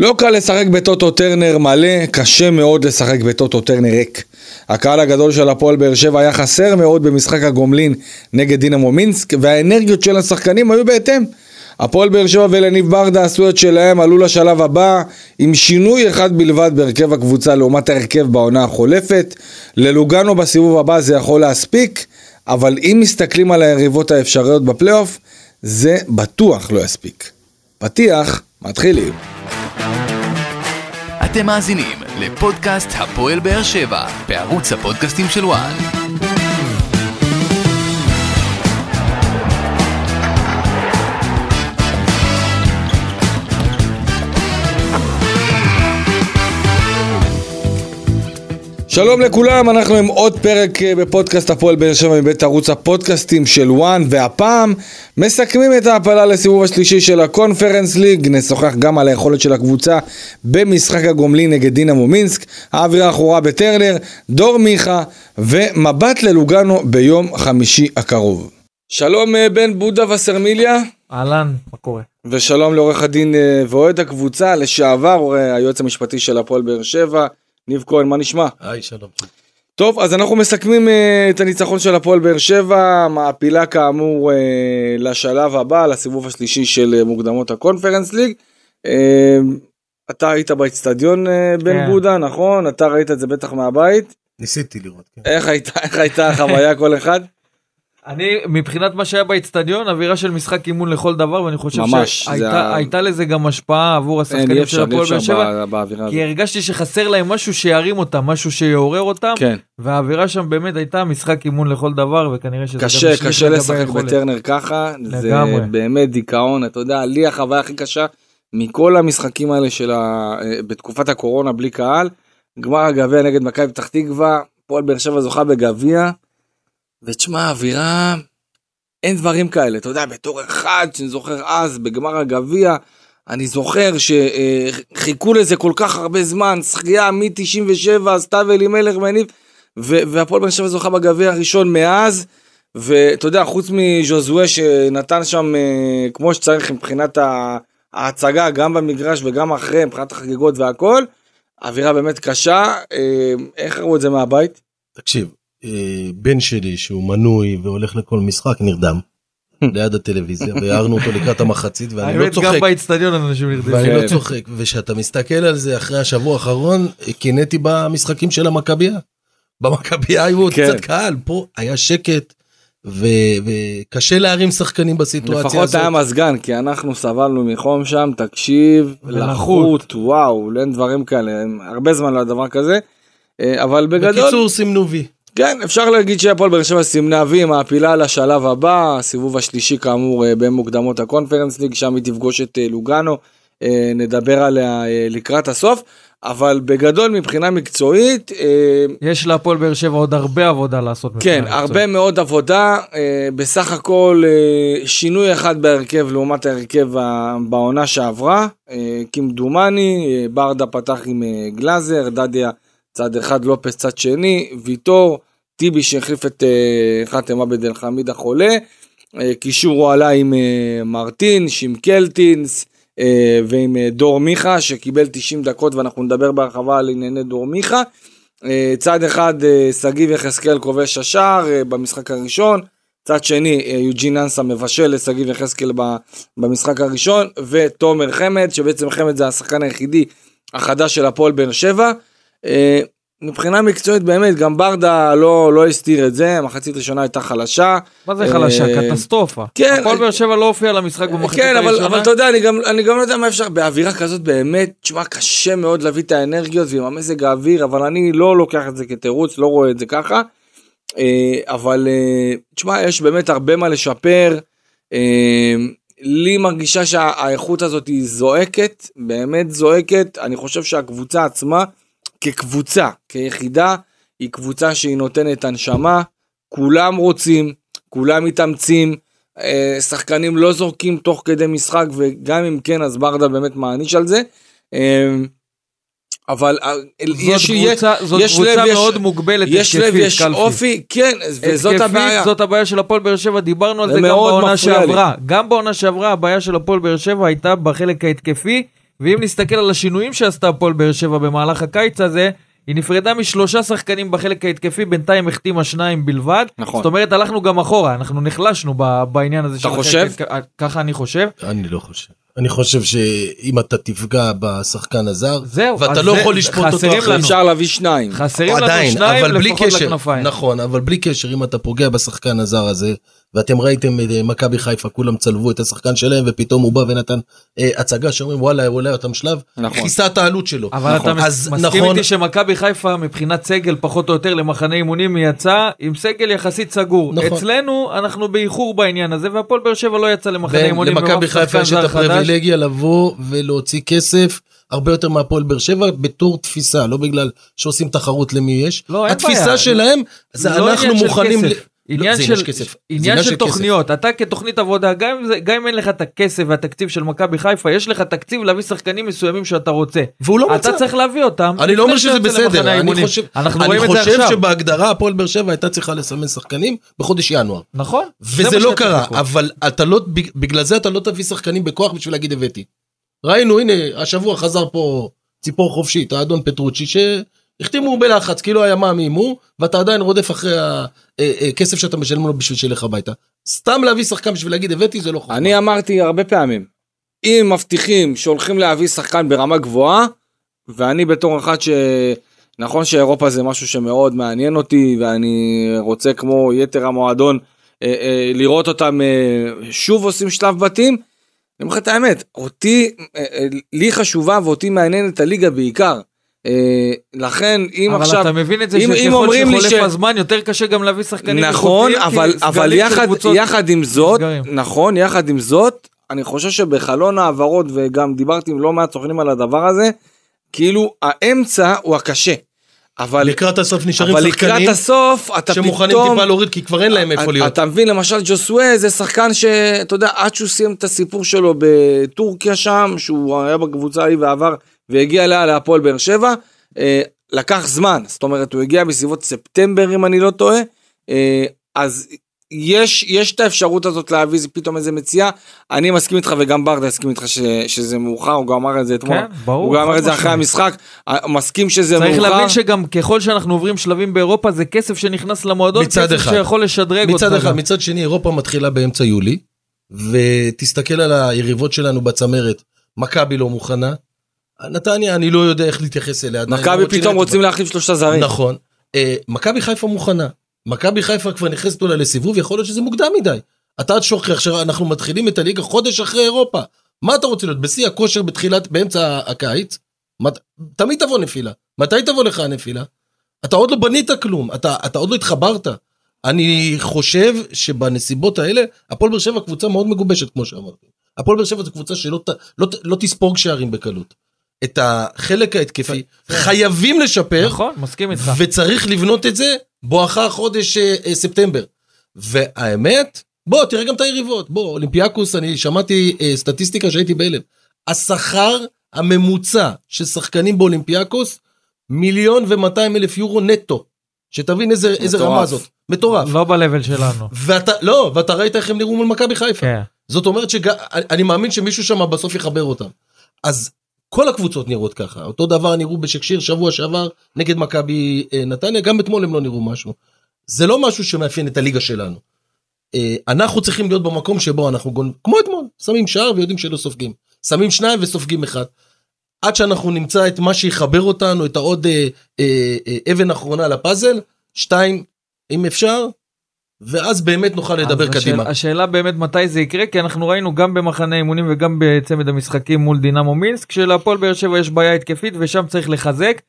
לא קל לשחק בטוטו טרנר מלא, קשה מאוד לשחק בטוטו טרנר ריק. הקהל הגדול של הפועל באר שבע היה חסר מאוד במשחק הגומלין נגד דינמו מינסק, והאנרגיות של השחקנים היו בהתאם. הפועל באר שבע ולניב ברדה עשו את שלהם, עלו לשלב הבא עם שינוי אחד בלבד בהרכב הקבוצה לעומת ההרכב בעונה החולפת. ללוגנו בסיבוב הבא זה יכול להספיק, אבל אם מסתכלים על היריבות האפשריות בפלייאוף, זה בטוח לא יספיק. פתיח, מתחילים. אתם מאזינים לפודקאסט הפועל באר שבע בערוץ הפודקאסטים של וואן. שלום לכולם, אנחנו עם עוד פרק אה, בפודקאסט הפועל באר שבע מבית ערוץ הפודקאסטים של וואן, והפעם מסכמים את ההעפלה לסיבוב השלישי של הקונפרנס ליג, נשוחח גם על היכולת של הקבוצה במשחק הגומלין נגד דינמו מינסק, האווירה האחורה בטרנר, דור מיכה ומבט ללוגנו ביום חמישי הקרוב. שלום אה, בן בודה וסרמיליה. אהלן, מה קורה? ושלום לעורך הדין אה, ואוהד הקבוצה, לשעבר היועץ המשפטי של הפועל באר שבע. ניב כהן, מה נשמע? היי, שלום. טוב, אז אנחנו מסכמים uh, את הניצחון של הפועל באר שבע, מעפילה כאמור uh, לשלב הבא, לסיבוב השלישי של uh, מוקדמות הקונפרנס ליג. Uh, אתה היית באצטדיון uh, בן כן. בודה, נכון? אתה ראית את זה בטח מהבית. ניסיתי לראות, כן. איך הייתה, איך הייתה החוויה כל אחד? אני מבחינת מה שהיה באצטדיון אווירה של משחק אימון לכל דבר ואני חושב ממש, שהייתה ה... לזה גם השפעה עבור השחקנים של הפועל באר שבע כי הרגשתי שחסר להם משהו שירים אותם משהו שיעורר אותם כן. והאווירה שם באמת הייתה משחק אימון לכל דבר וכנראה שזה קשה קשה לשחק בטרנר ככה זה באמת דיכאון אתה יודע לי החוויה הכי קשה מכל המשחקים האלה של ה... בתקופת הקורונה בלי קהל גמר הגביע נגד מכבי פתח תקווה פועל באר שבע זוכה בגביע. ותשמע, אווירה, אין דברים כאלה. אתה יודע, בתור אחד שאני זוכר אז, בגמר הגביע, אני זוכר שחיכו לזה כל כך הרבה זמן, שחייה מ-97, סתיו אלימלך והניב, והפועל בן שבע זוכה בגביע הראשון מאז, ואתה יודע, חוץ מז'וזואה שנתן שם אה, כמו שצריך מבחינת ההצגה, גם במגרש וגם אחרי, מבחינת החגיגות והכל, אווירה באמת קשה. אה, איך ראו את זה מהבית? תקשיב, בן שלי שהוא מנוי והולך לכל משחק נרדם. ליד הטלוויזיה והערנו אותו לקראת המחצית ואני לא צוחק. גם באצטדיון אנשים נרדמים. ואני לא צוחק וכשאתה מסתכל על זה אחרי השבוע האחרון קינאתי במשחקים של המכבייה. במכבייה היו עוד כן. קצת קהל פה היה שקט וקשה להרים שחקנים בסיטואציה הזאת. לפחות היה מזגן כי אנחנו סבלנו מחום שם תקשיב לחות וואו אין דברים כאלה הרבה זמן לא היה דבר כזה אה, אבל בגדול. בקיצור סימנו וי. כן, אפשר להגיד שהפועל באר שבע סימנה וי מעפילה לשלב הבא, הסיבוב השלישי כאמור אה, במוקדמות הקונפרנס ליג, שם היא תפגוש את אה, לוגאנו, אה, נדבר עליה לקראת הסוף, אבל בגדול מבחינה מקצועית... יש להפועל באר שבע עוד הרבה עבודה לעשות. כן, הרבה מאוד עבודה, בסך הכל שינוי אחד בהרכב לעומת ההרכב בעונה שעברה, כמדומני, ברדה פתח עם גלאזר, דדיה צד אחד לופס צד שני, ויטור, טיבי שהחליף את uh, חתם עבד אל חמיד החולה, uh, קישור הוא עלה עם uh, מרטין, שימקלטינס uh, ועם דור מיכה שקיבל 90 דקות ואנחנו נדבר בהרחבה על ענייני דור מיכה. צד אחד שגיב יחזקאל כובש השער במשחק הראשון, צד שני יוג'ין אנסה מבשל לשגיב יחזקאל במשחק הראשון ותומר חמד שבעצם חמד זה השחקן היחידי החדש של הפועל באר שבע. אה, מבחינה מקצועית באמת גם ברדה לא לא הסתיר את זה המחצית ראשונה הייתה חלשה. מה זה חלשה אה, קטסטרופה. כן. הפועל באר שבע לא הופיע למשחק במחצית כן, הראשונה. אבל, אבל אתה יודע אני גם אני גם לא יודע מה אפשר באווירה כזאת באמת תשמע קשה מאוד להביא את האנרגיות ועם המזג האוויר אבל אני לא לוקח את זה כתירוץ לא רואה את זה ככה. אה, אבל תשמע יש באמת הרבה מה לשפר. לי מרגישה שהאיכות הזאת היא זועקת באמת זועקת אני חושב שהקבוצה עצמה. כקבוצה, כיחידה, היא קבוצה שהיא נותנת הנשמה, כולם רוצים, כולם מתאמצים, אה, שחקנים לא זורקים תוך כדי משחק, וגם אם כן, אז ברדה באמת מעניש על זה. אה, אבל אה, זאת יש, קבוצה, זאת יש קבוצה לב, מאוד יש, מוגבלת יש לב, יש קלפי. אופי, כן, וזאת הבעיה. זאת הבעיה של הפועל באר שבע, דיברנו על זה גם בעונה שעברה. לי. גם בעונה שעברה הבעיה של הפועל באר שבע הייתה בחלק ההתקפי, ואם נסתכל על השינויים שעשתה הפועל באר שבע במהלך הקיץ הזה, היא נפרדה משלושה שחקנים בחלק ההתקפי, בינתיים החתימה שניים בלבד. נכון. זאת אומרת, הלכנו גם אחורה, אנחנו נחלשנו בעניין הזה. אתה חושב? ככה אני חושב. אני לא חושב. אני חושב שאם אתה תפגע בשחקן הזר, זהו, ואתה לא זה, יכול לשפוט אותו אחרי, אפשר להביא שניים. חסרים לנו שניים לפחות לכנפיים. נכון, אבל בלי קשר, אם אתה פוגע בשחקן הזר הזה, ואתם ראיתם את אה, מכבי חיפה כולם צלבו את השחקן שלהם ופתאום הוא בא ונתן אה, הצגה שאומרים וואלה הוא עולה אותם שלב נכון. כיסה את העלות שלו. אבל נכון. אתה אז מסכים נכון... איתי שמכבי חיפה מבחינת סגל פחות או יותר למחנה אימונים יצא עם סגל יחסית סגור. נכון. אצלנו אנחנו באיחור בעניין הזה והפועל באר שבע לא יצא למחנה אימונים. למכבי חיפה יש את הפריבילגיה לבוא ולהוציא כסף. הרבה יותר מהפועל באר שבע בתור תפיסה לא בגלל שעושים תחרות למי יש. לא, התפיסה בעיה. שלהם זה לא אנחנו מוכנים. של עניין לא, של. עניין של, של תוכניות, כסף. אתה כתוכנית עבודה, גם אם, גם אם אין לך את הכסף והתקציב של מכבי חיפה, יש לך תקציב להביא שחקנים מסוימים שאתה רוצה. והוא לא מצא. אתה צריך להביא אותם. אני לא אומר שזה בסדר, אני חושב, אני חושב שבהגדרה הפועל באר שבע הייתה צריכה לסמן שחקנים בחודש ינואר. נכון. וזה לא קרה, אבל אתה לא, בגלל זה אתה לא תביא שחקנים בכוח בשביל להגיד הבאתי. ראינו, הנה, השבוע חזר פה ציפור חופשית, האדון פטרוצ'י, החתימו בלחץ, כאילו היה מאמי הוא, ואתה עדיין רודף אחרי הכסף אה, אה, שאתה משלם לו בשביל שילך הביתה. סתם להביא שחקן בשביל להגיד הבאתי זה לא חוכמה. אני אמרתי הרבה פעמים, אם מבטיחים שהולכים להביא שחקן ברמה גבוהה, ואני בתור אחד ש... נכון שאירופה זה משהו שמאוד מעניין אותי, ואני רוצה כמו יתר המועדון אה, לראות אותם שוב עושים שלב בתים. אני אומר לך את האמת, אותי, לי חשובה ואותי מעניינת הליגה בעיקר. אה, לכן אם אבל עכשיו אבל אתה מבין את זה אם, שככל שחולף ש... הזמן יותר קשה גם להביא שחקנים נכון אבל אבל יחד יחד עם זאת סגרים. נכון יחד עם זאת אני חושב שבחלון העברות וגם דיברתי עם לא מעט סוכנים על הדבר הזה כאילו האמצע הוא הקשה. אבל לקראת הסוף נשארים אבל שחקנים לקראת הסוף אתה שמוכנים פתאום טיפה להוריד כי כבר אין להם איפה להיות. אתה מבין למשל ג'וסווה זה שחקן שאתה יודע עד שהוא סיים את הסיפור שלו בטורקיה שם שהוא היה בקבוצה ההיא ועבר והגיע אליה להפועל באר שבע, אה, לקח זמן, זאת אומרת הוא הגיע בסביבות ספטמבר אם אני לא טועה, אה, אז יש, יש את האפשרות הזאת להביא פתאום איזה מציאה, אני מסכים איתך וגם ברדה הסכים איתך ש, שזה מאוחר, הוא גם אמר את זה אתמול, כן, ברור, הוא גם אמר את זה אחרי המשחק, אה, מסכים שזה צריך מאוחר. צריך להבין שגם ככל שאנחנו עוברים שלבים באירופה זה כסף שנכנס למועדון, כסף אחד. שיכול לשדרג מצד אותך. אחד, מצד שני אירופה מתחילה באמצע יולי, ותסתכל על היריבות שלנו בצמרת, מכבי לא מוכנה, נתניה אני לא יודע איך להתייחס אליה. מכבי פתאום רוצים להחליף שלושה זרים. נכון. אה, מכבי חיפה מוכנה. מכבי חיפה כבר נכנסת אולי לסיבוב יכול להיות שזה מוקדם מדי. אתה שוכח שאנחנו מתחילים את הליגה חודש אחרי אירופה. מה אתה רוצה להיות בשיא הכושר בתחילת באמצע הקיץ? מת, תמיד תבוא נפילה. מתי תבוא לך הנפילה? אתה עוד לא בנית כלום אתה אתה עוד לא התחברת. אני חושב שבנסיבות האלה הפועל באר שבע קבוצה מאוד מגובשת כמו שאמרתי. הפועל באר שבע זו קבוצה שלא לא, לא תספוג שערים בקלות. את החלק ההתקפי, חייבים לשפר. נכון, מסכים איתך. וצריך לבנות את זה בואכה חודש אה, אה, ספטמבר. והאמת, בוא, תראה גם את היריבות. בוא, אולימפיאקוס, אני שמעתי אה, סטטיסטיקה שהייתי בהלם. השכר הממוצע של שחקנים באולימפיאקוס, מיליון ומאתיים אלף יורו נטו. שתבין איזה, איזה רמה זאת. מטורף. לא ב-level שלנו. ואתה, לא, ואתה ראית איך הם נראו מול מכבי חיפה. כן. זאת אומרת שאני מאמין שמישהו שם בסוף יחבר אותם. אז כל הקבוצות נראות ככה אותו דבר נראו בשקשיר שבוע שעבר נגד מכבי אה, נתניה גם אתמול הם לא נראו משהו. זה לא משהו שמאפיין את הליגה שלנו. אה, אנחנו צריכים להיות במקום שבו אנחנו גונבים כמו אתמול שמים שער ויודעים שלא סופגים שמים שניים וסופגים אחד. עד שאנחנו נמצא את מה שיחבר אותנו את העוד אה, אבן אחרונה לפאזל שתיים אם אפשר ואז באמת נוכל לדבר השאל, קדימה. השאלה באמת מתי זה יקרה כי אנחנו ראינו גם במחנה אימונים וגם בצמד המשחקים מול דינמו מינסק שלהפועל באר שבע יש בעיה התקפית ושם צריך לחזק.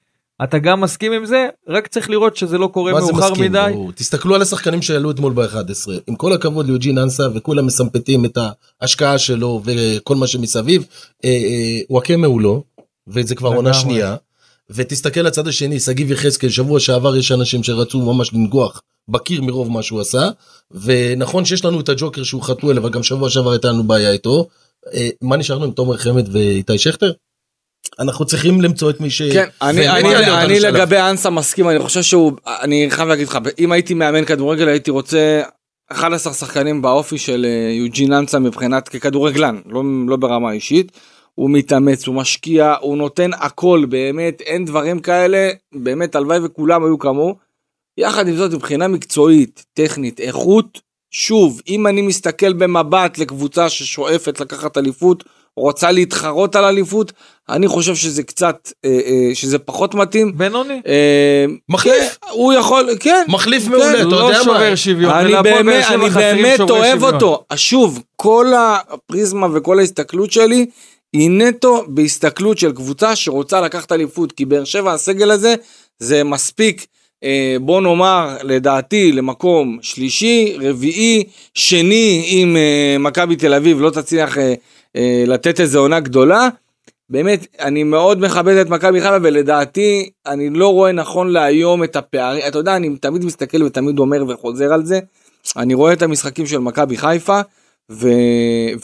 אתה גם מסכים עם זה רק צריך לראות שזה לא קורה מאוחר מסכים, מדי. ברור. תסתכלו על השחקנים שעלו אתמול ב-11 עם כל הכבוד ליוג'ין אנסה וכולם מסמפטים את ההשקעה שלו וכל מה שמסביב. אה, אה, וואקמה הוא לא וזה כבר עונה שנייה. ותסתכל לצד השני שגיב יחזקאל שבוע שעבר יש אנשים שרצו ממש לנגוח בקיר מרוב מה שהוא עשה ונכון שיש לנו את הג'וקר שהוא חתואל אבל גם שבוע שעבר הייתה לנו בעיה איתו. אה, מה נשארנו עם תומר חמד ואיתי שכטר? אנחנו צריכים למצוא את מי ש... כן, אני, אני, אני, אני לגבי אנסה מסכים, אני חושב שהוא, אני חייב להגיד לך, אם הייתי מאמן כדורגל הייתי רוצה 11 שחקנים באופי של אה, יוג'ין אנסה מבחינת ככדורגלן, לא, לא ברמה אישית. הוא מתאמץ, הוא משקיע, הוא נותן הכל, באמת, אין דברים כאלה, באמת, הלוואי וכולם היו כמוהו. יחד עם זאת, מבחינה מקצועית, טכנית, איכות, שוב, אם אני מסתכל במבט לקבוצה ששואפת לקחת אליפות, רוצה להתחרות על אליפות, אני חושב שזה קצת, אה, אה, שזה פחות מתאים. בינוני? אה, מחליף. כן, הוא יכול, כן. מחליף כן, מעולה, אתה לא יודע מה? שובר שוויון. אני באמת, אני באמת אוהב שוויון. אותו. שוב, כל הפריזמה וכל ההסתכלות שלי היא נטו בהסתכלות של קבוצה שרוצה לקחת אליפות, כי באר שבע הסגל הזה זה מספיק, בוא נאמר, לדעתי, למקום שלישי, רביעי, שני, אם אה, מכבי תל אביב לא תצליח אה, אה, לתת איזה עונה גדולה. באמת, אני מאוד מכבד את מכבי חיפה ולדעתי, אני לא רואה נכון להיום את הפערים, אתה יודע, אני תמיד מסתכל ותמיד אומר וחוזר על זה, אני רואה את המשחקים של מכבי חיפה, ו...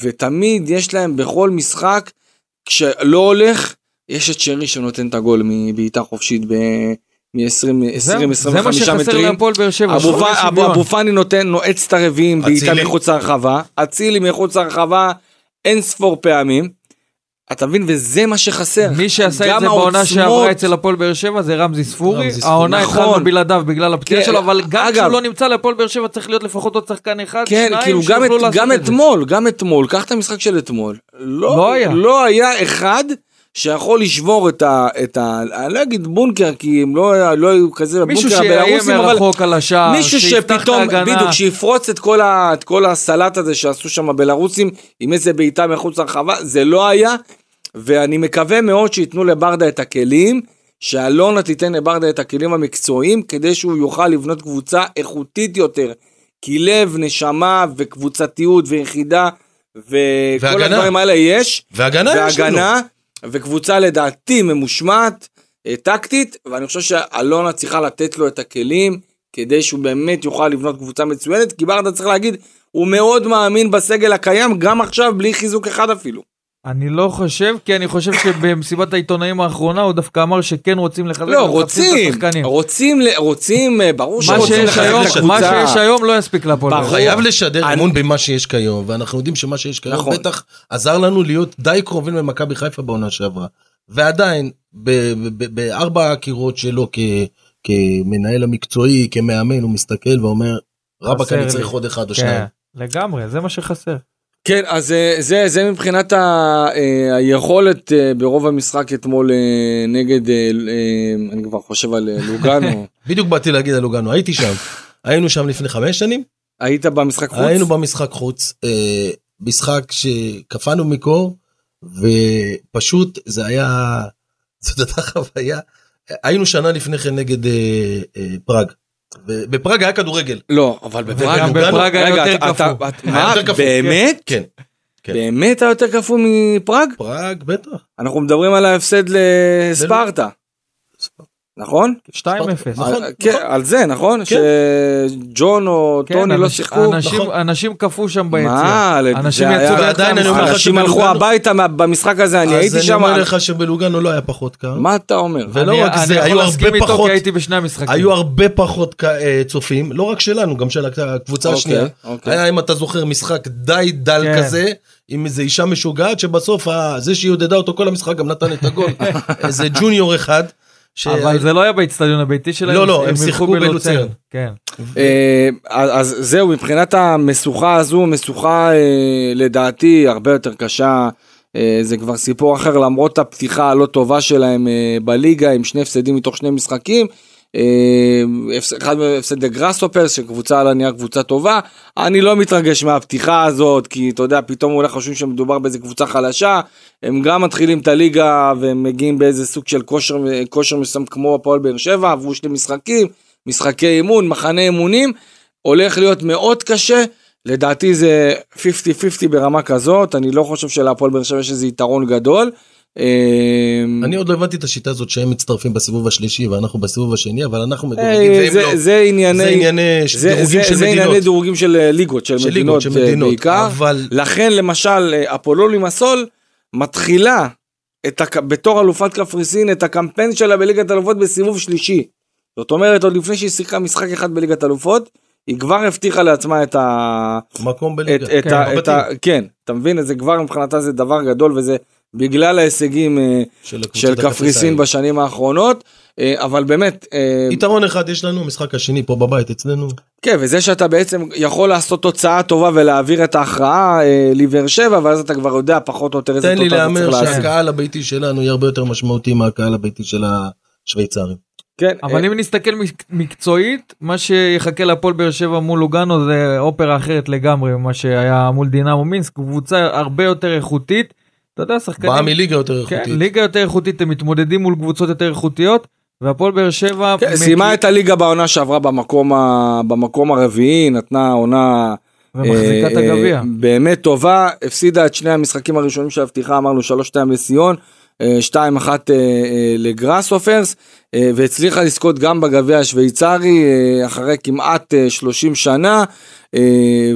ותמיד יש להם בכל כשלא הולך, יש את שרי שנותן את הגול מבעיטה חופשית ב... מ-20-25 זה מה שחסר מטרים. להפועל באר שבע. אבו פאני נותן, נועץ את הרביעים, בעיטה. מחוץ להרחבה, אצילי מחוץ להרחבה אין ספור פעמים. אתה מבין? וזה מה שחסר. מי שעשה את זה בעונה שעברה אצל הפועל באר שבע זה רמזי ספורי. העונה נכון. התחלנו בלעדיו בגלל הפציעה כן, שלו, אבל גם כשהוא לא נמצא להפועל באר שבע צריך להיות לפחות עוד שחקן אחד, כן, שניים כאילו גם. אתמול, גם אתמול, קח את המשחק של אתמול. לא, לא היה. לא היה אחד שיכול לשבור את ה... את ה אני לא אגיד בונקר, כי הם לא, לא היו כזה מישהו בונקר שיאיים הבלארוסים, אבל מרחוק על השער, מישהו שיפתח את שפתאום, ההגנה. בדיוק, שיפרוץ את כל, ה, את כל הסלט הזה שעשו שם הבלארוסים, עם איזה בעיטה מחוץ לרחבה, זה לא היה, ואני מקווה מאוד שייתנו לברדה את הכלים, שאלונה תיתן לברדה את הכלים המקצועיים, כדי שהוא יוכל לבנות קבוצה איכותית יותר. כי לב, נשמה וקבוצתיות ויחידה, וכל והגנה. הדברים האלה יש. והגנה יש לנו. וקבוצה לדעתי ממושמעת, אה, טקטית, ואני חושב שאלונה צריכה לתת לו את הכלים, כדי שהוא באמת יוכל לבנות קבוצה מצוינת, כי ברדה צריך להגיד, הוא מאוד מאמין בסגל הקיים, גם עכשיו בלי חיזוק אחד אפילו. אני לא חושב, כי אני חושב שבמסיבת העיתונאים האחרונה הוא דווקא אמר שכן רוצים לחזק, לא, רוצים. רוצים, ל- רוצים, אה, ברור מה שרוצים שיש לחזק היום, את לשדר מה הקבוצה. שיש היום לא יספיק להפועל. חייב לשדר אני- אמון במה שיש כיום, ואנחנו יודעים שמה שיש כיום נכון. בטח עזר לנו להיות די קרובים למכבי חיפה בעונה שעברה. ועדיין, ב- ב- ב- בארבע הקירות שלו כ- כמנהל המקצועי, כמאמן, הוא מסתכל ואומר, רבאק אני לי." צריך עוד אחד או כן, שניים. לגמרי, זה מה שחסר. כן, אז אה, זה, זה מבחינת ה, אה, היכולת אה, ברוב המשחק אתמול נגד, אני כבר חושב על לוגאנו. בדיוק באתי להגיד על לוגנו, הייתי שם. היינו שם לפני חמש שנים, היית במשחק חוץ? היינו במשחק חוץ, משחק שקפאנו מקור, ופשוט זה היה, זאת הייתה חוויה, היינו שנה לפני כן נגד פראג. בפראג היה כדורגל. לא, אבל בפראג, היה יותר קפוא. מה, קפוא, באמת? כן. כן. באמת היה יותר קפוא מפראג? פראג בטח. אנחנו מדברים על ההפסד לספרטה, נכון? 2-0. נכון, על- כן, על זה, נכון? כן. שג'ון אוגו, אנתוני לא שיחקו? אנשים- נכון. אנשים קפאו שם ביציע. מה? אנשים יצאו ועדיין אני אומר לך אנשים הלכו הביתה במשחק הזה, אני הייתי אז שם. אני אומר לך שבלוגנו לא היה פחות קר. מה אתה אומר? ולא אני- רק זה, אני היו יכול הרבה להסכים איתו פחות- כי הייתי בשני המשחקים. היו הרבה פחות אה, צופים, לא רק שלנו, גם של הקבוצה אוקיי, השנייה. אוקיי. היה, אם אתה זוכר, משחק די דל כן. כזה, עם איזה אישה משוגעת, שבסוף זה שהיא עודדה אותו כל המשחק גם נתן את הגול. איזה ג'וניור אחד. ש- אבל זה לא היה באצטדיון הביתי שלהם. לא, לא, הם ילכו שיחקו בלוצרן. כן. אה, אז זהו, מבחינת המשוכה הזו, משוכה אה, לדעתי הרבה יותר קשה. אה, זה כבר סיפור אחר למרות הפתיחה הלא טובה שלהם אה, בליגה עם שני הפסדים מתוך שני משחקים. הפס- אחד מהם הפסד לגראסופרס שקבוצה על הנייר קבוצה טובה. אני לא מתרגש מהפתיחה הזאת כי אתה יודע פתאום אולי חושבים שמדובר באיזה קבוצה חלשה. הם גם מתחילים את הליגה והם מגיעים באיזה סוג של כושר, כושר מסוים כמו הפועל באר שבע עברו שני משחקים. משחקי אימון, מחנה אימונים, הולך להיות מאוד קשה. לדעתי זה 50-50 ברמה כזאת, אני לא חושב שלהפועל באר שבע יש איזה יתרון גדול. אמ, אני עוד לא הבנתי את השיטה הזאת שהם מצטרפים בסיבוב השלישי ואנחנו בסיבוב השני, אבל אנחנו מדורגים אה, והם זה- לא. זה ענייני, זה ענייני זה- דירוגים זה- של זה מדינות. ענייני דירוגים של אה, ליגות, של של מדינות ליגות, של אה, מדינות, בעיקר. אבל לכן למשל אה, אפולו לימסול מתחילה את. בתור אלופת קפריסין את הקמפיין שלה בליגת אלופות בסיבוב שלישי. זאת אומרת עוד לפני שהיא שיחקה משחק אחד בליגת אלופות היא כבר הבטיחה לעצמה את ה... מקום את, בליגה. את, כן, ה, את ה... כן, אתה מבין? זה כבר מבחינתה זה דבר גדול וזה בגלל ההישגים אה, של קפריסין. בשנים האחרונות, אה, אבל באמת, אה, יתרון אחד יש לנו, משחק השני פה בבית אצלנו. כן, וזה שאתה בעצם יכול לעשות תוצאה טובה ולהעביר את ההכרעה לבאר שבע, ואז אתה כבר יודע פחות או יותר איזה תן לי תוצאה אתה צריך להמר לעשות. שהקהל הביתי שלנו יהיה הרבה יותר משמעותי מהקהל הביתי של השוויצרים. כן, אבל אם נסתכל מק- מקצועית, מה שיחכה להפועל באר שבע מול לוגאנו זה אופרה אחרת לגמרי ממה שהיה מול דינמו מינסק, קבוצה הרבה יותר איכותית. אתה יודע, שחקנים... באה מליגה יותר כן, איכותית. ליגה יותר איכותית, הם מתמודדים מול קבוצות יותר איכותיות, והפועל באר שבע... כן, מכיר- סיימה את הליגה בעונה שעברה במקום, ה... במקום הרביעי, נתנה עונה ומחזיקה את אה, הגביע. אה, באמת טובה, הפסידה את שני המשחקים הראשונים של הפתיחה, אמרנו 3-2 לסיון, 2-1 אה, אה, לגראסופרס, אה, והצליחה לזכות גם בגביע השוויצרי אחרי כמעט אה, 30 שנה,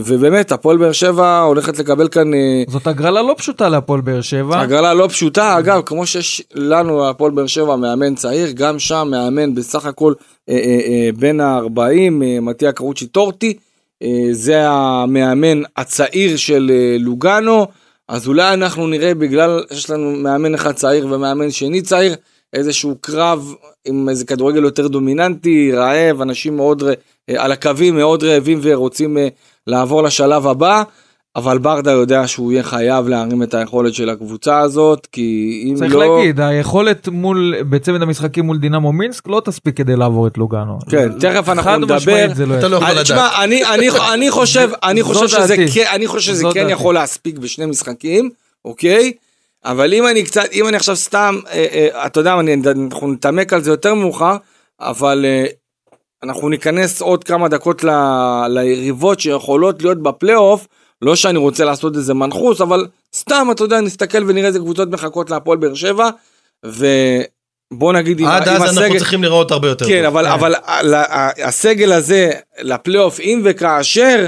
ובאמת הפועל באר שבע הולכת לקבל כאן זאת הגרלה לא פשוטה להפועל באר שבע. הגרלה לא פשוטה, אגב, כמו שיש לנו, הפועל באר שבע, מאמן צעיר, גם שם מאמן בסך הכל בין ה-40, אה, מתיה קרוצ'י טורטי, זה המאמן הצעיר של לוגאנו, אז אולי אנחנו נראה, בגלל שיש לנו מאמן אחד צעיר ומאמן שני צעיר, איזשהו קרב עם איזה כדורגל יותר דומיננטי, רעב, אנשים מאוד, אה, על הקווים מאוד רעבים ורוצים אה, לעבור לשלב הבא. אבל ברדה יודע שהוא יהיה חייב להרים את היכולת של הקבוצה הזאת, כי אם צריך לא... להגיד, היכולת מול, בצמד המשחקים מול דינמו מינסק לא תספיק כדי לעבור את לוגאנו. כן, תכף אנחנו חד נדבר. משמעית זה לא אתה לא. יכול לדעת. תשמע, אני, אני, אני חושב, אני חושב שזה. כן, אני חושב שזה כן. יכול להספיק בשני משחקים, אוקיי? אבל אם אני קצת, אם אני עכשיו סתם, אה, אה, אתה יודע, מה, אני- אנחנו נתעמק על זה יותר מאוחר, אבל אה, אנחנו ניכנס עוד כמה דקות ל- ליריבות שיכולות להיות בפלייאוף, לא שאני רוצה לעשות איזה מנחוס, אבל סתם, אתה יודע, נסתכל ונראה איזה קבוצות מחכות להפועל באר שבע, ובוא נגיד עם, עד עם אז אנחנו הסגל, צריכים לראות הרבה יותר. כן, טוב. אבל, אבל ה- ה- הסגל הזה לפלייאוף, אם וכאשר,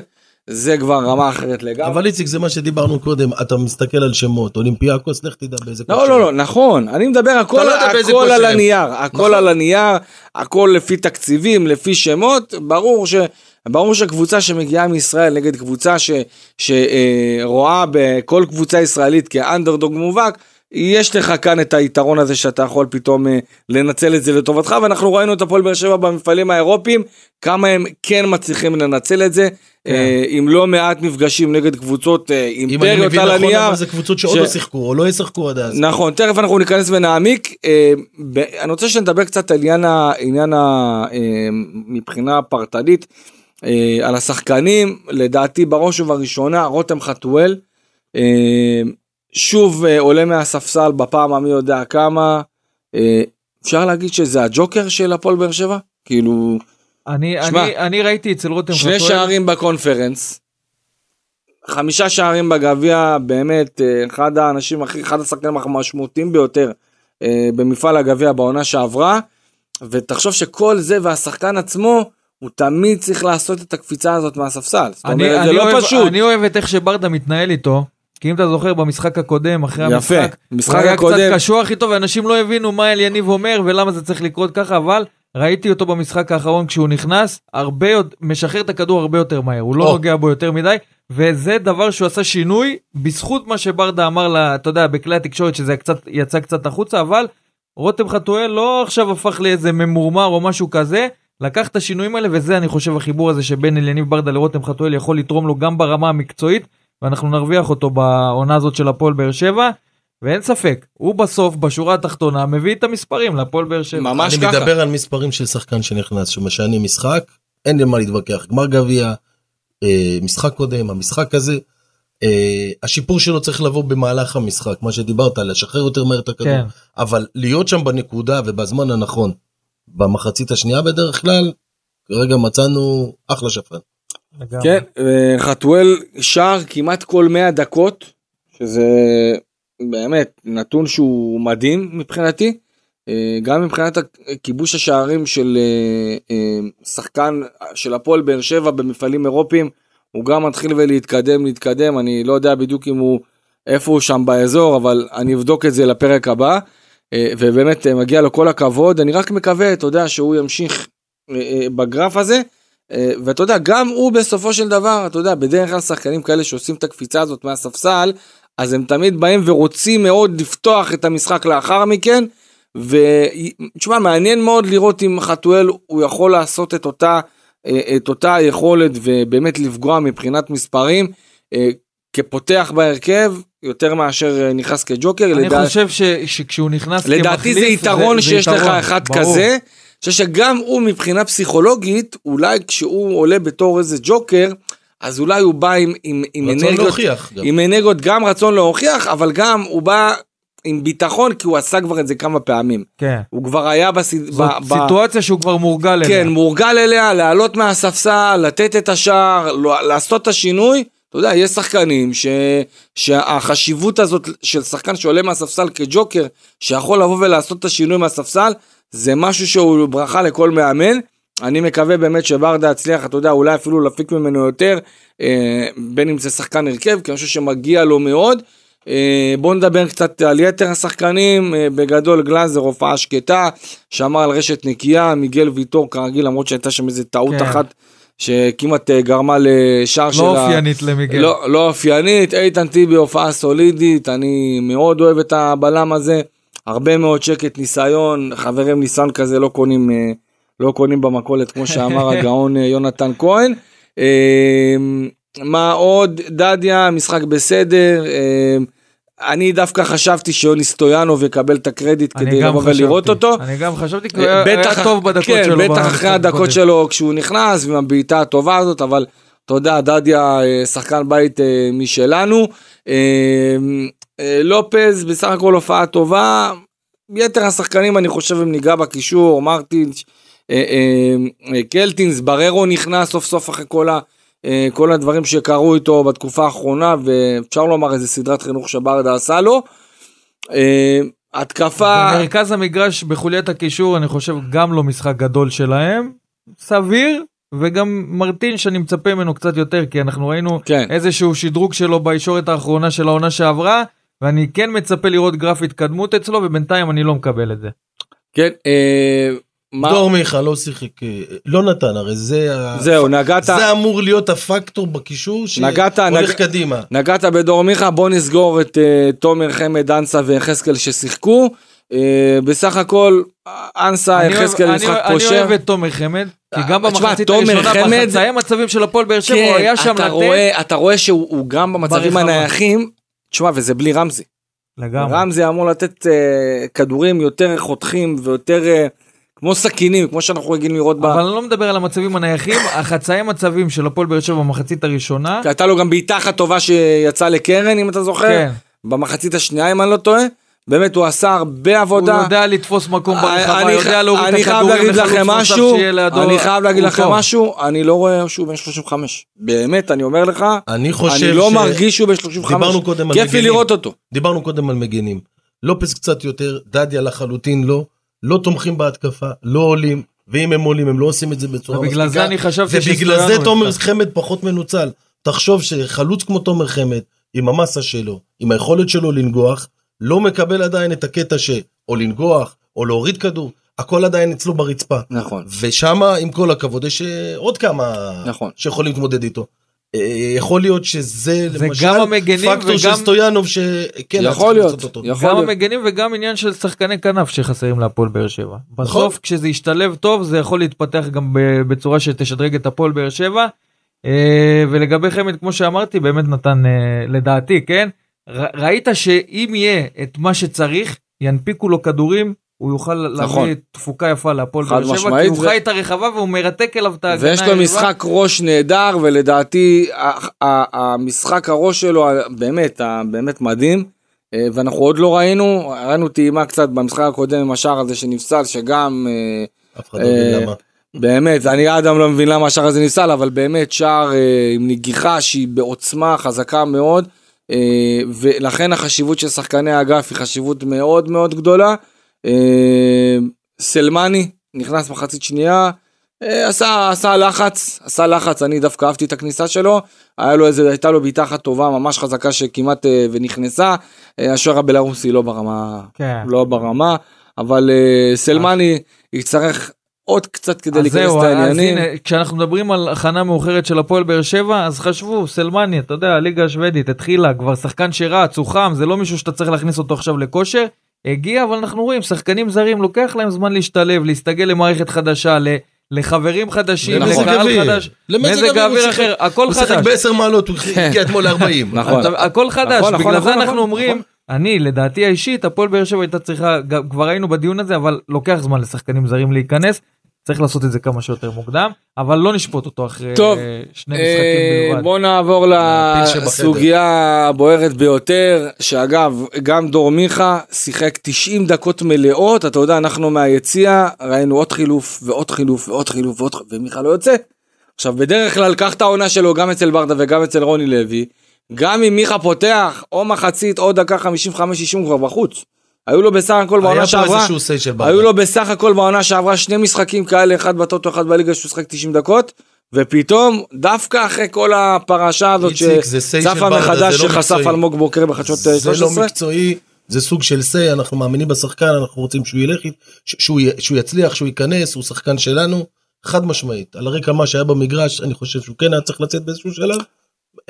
זה כבר רמה אחרת לגמרי. אבל איציק זה מה שדיברנו קודם אתה מסתכל על שמות אולימפיאקוס לך תדע באיזה לא, כושר. לא, לא, נכון, אני מדבר הכל, לא הכל על. הנייר, הכל נכון. על הנייר, הכל לפי תקציבים, לפי שמות, ברור ש... ברור שקבוצה שמגיעה מישראל נגד קבוצה ש, שרואה בכל קבוצה ישראלית כאנדרדוג מובהק, יש לך כאן את היתרון הזה שאתה יכול פתאום אה, לנצל את זה לטובתך, ואנחנו ראינו את הפועל באר שבע במפעלים האירופיים, כמה הם כן מצליחים לנצל את זה, אה, עם לא מעט מפגשים נגד קבוצות אה, אם אני אימפריות מבין על נכון הנייר. אבל זה קבוצות שעוד לא שיחקו או לא ישחקו עד אז. נכון, תכף אנחנו ניכנס ונעמיק. אה, אני רוצה שנדבר קצת על עניין, אה, מבחינה פרטנית, אה, על השחקנים, לדעתי בראש ובראשונה רותם חתואל, אה, שוב אה, עולה מהספסל בפעם המי יודע כמה, אה, אפשר להגיד שזה הג'וקר של הפועל באר שבע? כאילו, אני, שמע, אני, אני ראיתי אצל רותם שני חתואל, שערים בקונפרנס, חמישה שערים בגביע, באמת, אה, אחד האנשים, הכי- אחד השחקנים המשמעותיים ביותר אה, במפעל הגביע בעונה שעברה, ותחשוב שכל זה והשחקן עצמו, הוא תמיד צריך לעשות את הקפיצה הזאת מהספסל. זאת אני, אומרת, זה אני לא אוהב, פשוט. אני אוהב את איך שברדה מתנהל איתו. כי אם אתה זוכר במשחק הקודם אחרי יפה, המשחק, משחק הוא היה הקודם- קצת קשוח איתו ואנשים לא הבינו מה אל יניב אומר ולמה זה צריך לקרות ככה אבל ראיתי אותו במשחק האחרון כשהוא נכנס הרבה יותר משחרר את הכדור הרבה יותר מהר הוא לא. נוגע בו יותר מדי וזה דבר שהוא עשה שינוי בזכות מה שברדה אמר לה אתה יודע בכלי התקשורת שזה קצת יצא קצת החוצה אבל רותם חתואל לא עכשיו הפך לאיזה ממורמר או משהו כזה לקח את השינויים האלה וזה אני חושב החיבור הזה שבין אליניב ברדה לרותם חתואל יכול לתרום לו גם ברמה המקצועית ואנחנו נרוויח אותו בעונה הזאת של הפועל באר שבע ואין ספק הוא בסוף בשורה התחתונה מביא את המספרים להפועל באר שבע. ממש אני ככה. מדבר על מספרים של שחקן שנכנס שמשנה משחק אין לי מה להתווכח גמר גביע אה, משחק קודם המשחק הזה אה, השיפור שלו צריך לבוא במהלך המשחק מה שדיברת לשחרר יותר מהר את הכדור כן. אבל להיות שם בנקודה ובזמן הנכון במחצית השנייה בדרך כלל כרגע מצאנו אחלה שפן. כן, אה, חתואל שר כמעט כל 100 דקות, שזה באמת נתון שהוא מדהים מבחינתי. אה, גם מבחינת כיבוש השערים של אה, שחקן של הפועל באר שבע במפעלים אירופיים, הוא גם מתחיל ולהתקדם, להתקדם, אני לא יודע בדיוק אם הוא, איפה הוא שם באזור, אבל אני אבדוק את זה לפרק הבא. אה, ובאמת אה, מגיע לו כל הכבוד, אני רק מקווה, אתה יודע, שהוא ימשיך אה, בגרף הזה. ואתה יודע, גם הוא בסופו של דבר, אתה יודע, בדרך כלל שחקנים כאלה שעושים את הקפיצה הזאת מהספסל, אז הם תמיד באים ורוצים מאוד לפתוח את המשחק לאחר מכן. ותשמע, מעניין מאוד לראות אם חתואל הוא יכול לעשות את אותה, את אותה יכולת ובאמת לפגוע מבחינת מספרים. כפותח בהרכב יותר מאשר נכנס כג'וקר. אני לדע... חושב ש, שכשהוא נכנס לדעתי כמחליף, לדעתי זה יתרון זה, שיש זה יתרון, לך אחד ברור. כזה. אני חושב שגם הוא מבחינה פסיכולוגית, אולי כשהוא עולה בתור איזה ג'וקר, אז אולי הוא בא עם, עם, עם אנרגיות, להוכיח גם. עם אנרגיות, גם רצון להוכיח, אבל גם הוא בא עם ביטחון, כי הוא עשה כבר את זה כמה פעמים. כן. הוא כבר היה בסד... זאת ב... סיטואציה שהוא כבר מורגל אליה. כן, מורגל אליה, לעלות מהספסל, לתת את השער, לעשות את השינוי. אתה יודע, יש שחקנים ש... שהחשיבות הזאת של שחקן שעולה מהספסל כג'וקר, שיכול לבוא ולעשות את השינוי מהספסל, זה משהו שהוא ברכה לכל מאמן. אני מקווה באמת שברדה יצליח, אתה יודע, אולי אפילו להפיק ממנו יותר, אה, בין אם זה שחקן הרכב, כי אני חושב שמגיע לו מאוד. אה, בואו נדבר קצת על יתר השחקנים, אה, בגדול גלאזר הופעה שקטה, שמר על רשת נקייה, מיגל ויטור כרגיל, למרות שהייתה שם איזה טעות כן. אחת שכמעט אה, גרמה לשער לא שלה. לא אופיינית למיגל. לא, לא אופיינית, איתן טיבי הופעה סולידית, אני מאוד אוהב את הבלם הזה, הרבה מאוד שקט, ניסיון, חברים ניסיון כזה לא קונים, אה, לא קונים במכולת כמו שאמר הגאון אה, יונתן כהן. מה עוד? דדיה, משחק בסדר. אני דווקא חשבתי שיוני סטויאנוב יקבל את הקרדיט כדי לבוא ולראות אותו. אני גם חשבתי, כי הוא היה טוב בדקות כן, שלו. בטח אחרי הדקות שלו כשהוא נכנס ועם הבעיטה הטובה הזאת, אבל אתה יודע, דדיה אה, שחקן בית אה, משלנו. אה, לופז בסך הכל הופעה טובה. יתר השחקנים אני חושב אם ניגע בקישור, מרטינס, קלטינס, בררו נכנס סוף סוף אחרי כל ה... אה, כל הדברים שקרו איתו בתקופה האחרונה, ואפשר לומר איזה סדרת חינוך שברדה עשה לו. אה, התקפה... במרכז המגרש בחוליית הקישור אני חושב גם לא משחק גדול שלהם, סביר, וגם מרטין שאני מצפה ממנו קצת יותר, כי אנחנו ראינו כן. איזשהו שדרוג שלו בישורת האחרונה של העונה שעברה, ואני כן מצפה לראות גרף התקדמות אצלו, ובינתיים אני לא מקבל את זה. כן, אה, מה? דור מיכה לא שיחק, אה, לא נתן, הרי זה, זהו, הפ... נגעת, זה אמור להיות הפקטור בקישור שהולך נג... קדימה. נגעת בדור מיכה, בוא נסגור את uh, תומר חמד, אנסה ויחזקאל ששיחקו. Uh, בסך הכל, אנסה, יחזקאל משחק פושר. אני אוהב את תומר חמד, כי גם במחצית הראשונה, חמד, בחצאי מצבים של הפועל באר שבע, כן, הוא היה שם לתת. רואה, אתה רואה שהוא גם במצבים הנייחים, תשמע, וזה בלי רמזי. לגמרי. רמזי אמור לתת uh, כדורים יותר חותכים ויותר... כמו סכינים, כמו שאנחנו רגילים לראות ב... אבל אני לא מדבר על המצבים הנייחים, החצאי מצבים של הפועל באר שבע במחצית הראשונה. כי הייתה לו גם בעיטה אחת טובה שיצאה לקרן, אם אתה זוכר. כן. במחצית השנייה, אם אני לא טועה. באמת הוא עשה הרבה עבודה. הוא יודע לתפוס מקום ברחבה, יודע להוריד את הכדורים לחלוץ מצב שיהיה לידו. אני חייב להגיד לכם משהו, אני לא רואה שהוא בן 35. באמת, אני אומר לך, אני חושב אני לא מרגיש שהוא בן 35. דיברנו קודם על מגנים. כיף לי לראות אותו. דיברנו קודם על מגנים. לופס קצת יותר, דדיה לחלוטין לא. לא תומכים בהתקפה, לא עולים, ואם הם עולים הם לא עושים את זה בצורה מספיקה. ובגלל זה אני חשבתי ובגלל זה תומר חמד פחות מנוצל. תחשוב שחלוץ כמו תומר חמד, עם המסה שלו, עם היכולת שלו לנגוח, לא מקבל עדיין את הקטע שאו לנגוח, או להוריד כדור, הכל עדיין אצלו ברצפה. נכון. ושם, עם כל הכבוד, יש עוד כמה נכון. שיכולים להתמודד איתו. אה, יכול להיות שזה למשל פקטור וגם... של סטויאנוב שכן יכול להיות, גם להיות. המגנים וגם עניין של שחקני כנף שחסרים להפועל באר שבע. נכון. בסוף כשזה ישתלב טוב זה יכול להתפתח גם בצורה שתשדרג את הפועל באר שבע. אה, ולגבי חמד כמו שאמרתי באמת נתן אה, לדעתי כן ראית שאם יהיה את מה שצריך ינפיקו לו כדורים הוא יוכל נכון. להביא תפוקה יפה להפועל באר שבע, כי הוא ו... חי את הרחבה והוא מרתק אליו את ההגנה. ויש לו משחק ראש נהדר, ולדעתי המשחק הראש שלו באמת, באמת מדהים. אה, ואנחנו עוד לא ראינו, ראינו טעימה קצת במשחק הקודם עם השער הזה שנפסל, שגם... אה, אף אחד לא מבין אה, למה. באמת, אני עד היום לא מבין למה השער הזה נפסל, אבל באמת שער עם נגיחה שהיא בעוצמה חזקה מאוד, ולכן החשיבות של שחקני האגף היא חשיבות מאוד מאוד גדולה. אה, סלמני נכנס מחצית שנייה, אה, עשה, עשה לחץ, עשה לחץ, אני דווקא אהבתי את הכניסה שלו, היה לו איזה, הייתה לו בעיטה אחת טובה ממש חזקה שכמעט אה, ונכנסה, השוער הבלארוסי לא ברמה, כן. לא ברמה, אבל סלמני יצטרך עוד קצת כדי אז להיכנס זהו, את אז העניינים. הנה, כשאנחנו מדברים על הכנה מאוחרת של הפועל באר שבע, אז חשבו, סלמני, אתה יודע, הליגה השוודית התחילה, כבר שחקן שרץ, הוא חם, זה לא מישהו שאתה צריך להכניס אותו עכשיו לכושר. הגיע, אבל אנחנו רואים, שחקנים זרים, לוקח להם זמן להשתלב, להסתגל למערכת חדשה, ל- לחברים חדשים, לקהל. חדש, למזג מזג אוויר, אחר, הכל הוא שיחק חדש. בעשר מעלות, הוא הגיע אתמול ל-40. נכון. אתה- הכל חדש, נכון, נכון, בגלל זה נכון, אנחנו נכון, אומרים, נכון. אני, לדעתי האישית, הפועל באר שבע הייתה צריכה, כבר היינו בדיון הזה, אבל לוקח זמן לשחקנים זרים להיכנס, צריך לעשות את זה כמה שיותר מוקדם, אבל לא נשפוט אותו אחרי טוב, אה, שני אה, משחקים בלבד. בוא נעבור שבחדר. לסוגיה הבוערת ביותר, שאגב, גם דור מיכה שיחק 90 דקות מלאות, אתה יודע, אנחנו מהיציע ראינו עוד חילוף ועוד חילוף ועוד חילוף ועוד חילוף, ומיכה לא יוצא. עכשיו, בדרך כלל, קח את העונה שלו גם אצל ברדה וגם אצל רוני לוי, גם אם מיכה פותח או מחצית או דקה 55-60 הוא כבר בחוץ. היו לו בסך הכל בעונה היה פה שעברה, איזשהו סייט של ברדה. היו לו בסך הכל בעונה שעברה שני משחקים כאלה, אחד בטוטו, אחד בליגה שהוא שחק 90 דקות, ופתאום, דווקא אחרי כל הפרשה הזאת שצפה מחדש זה לא שחשף. אלמוג בוקר בחדשות אה, זה לא 13, מקצועי, זה סוג של say, אנחנו מאמינים בשחקן, אנחנו רוצים שהוא ילך, שהוא שהוא יצליח, שהוא ייכנס, הוא שחקן שלנו, חד משמעית. על הרקע מה שהיה במגרש, אני חושב שהוא כן היה צריך לצאת באיזשהו שלב.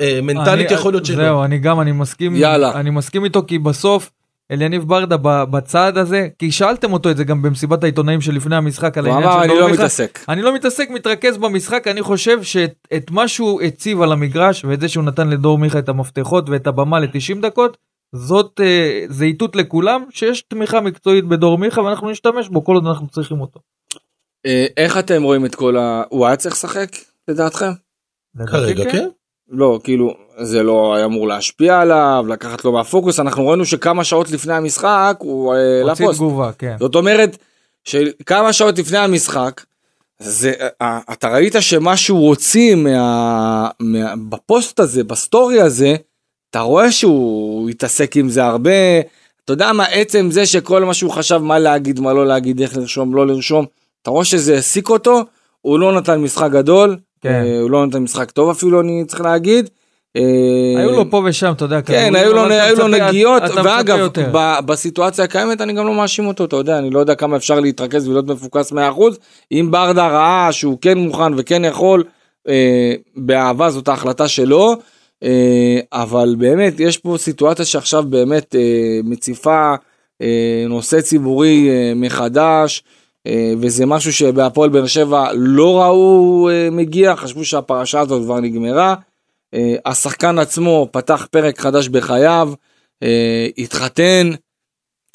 אה, מנטלית יכול להיות שלא. זהו, אני גם, אני מסכים, יאללה. אני מסכים איתו, כי בסוף, אליניב ברדה ב- בצעד הזה, כי שאלתם אותו את זה גם במסיבת העיתונאים שלפני המשחק על הוא העניין אמר של אני לא מיכה." מתעסק. אני לא מתעסק, מתרכז במשחק, אני חושב שאת את מה שהוא הציב על המגרש, ואת זה שהוא נתן לדור מיכה את המפתחות ואת הבמה ל-90 דקות, זאת, אה, זה איתות לכולם, שיש תמיכה מקצועית בדור מיכה, ואנחנו נשתמש בו כל עוד אנחנו צריכים אותו. אה, איך אתם רואים את כל ה... הוא היה צריך לשחק לדעתכם? כרגע, כן? לא, כאילו, זה לא היה אמור להשפיע עליו, לקחת לו מהפוקוס, אנחנו ראינו שכמה שעות לפני המשחק הוא אה, לפוסט. תגובה, כן. זאת אומרת, שכמה שעות לפני המשחק, זה, אה, אתה ראית שמה שהוא הוציא מה, מה, בפוסט הזה, בסטורי הזה, אתה רואה שהוא התעסק עם זה הרבה, אתה יודע מה, עצם זה שכל מה שהוא חשב מה להגיד, מה לא להגיד, איך לרשום, לא לרשום, אתה רואה שזה העסיק אותו, הוא לא נתן משחק גדול, כן. אה, הוא לא נתן משחק טוב אפילו, אני צריך להגיד. אה, היו לו פה ושם, אתה יודע, כן, היו לו, נגיעות, ואגב, בסיטואציה הקיימת אני גם לא מאשים אותו, אתה יודע, אני לא יודע כמה אפשר להתרכז ולהיות מפוקס 100%. אם ברדה ראה שהוא כן מוכן וכן יכול, אה, באהבה זאת ההחלטה שלו, אה, אבל באמת, יש פה סיטואציה שעכשיו באמת מציפה נושא ציבורי מחדש. וזה משהו שבהפועל באר שבע לא ראו מגיע, חשבו שהפרשה הזאת כבר נגמרה. אה, השחקן עצמו פתח פרק חדש בחייו, אה, התחתן.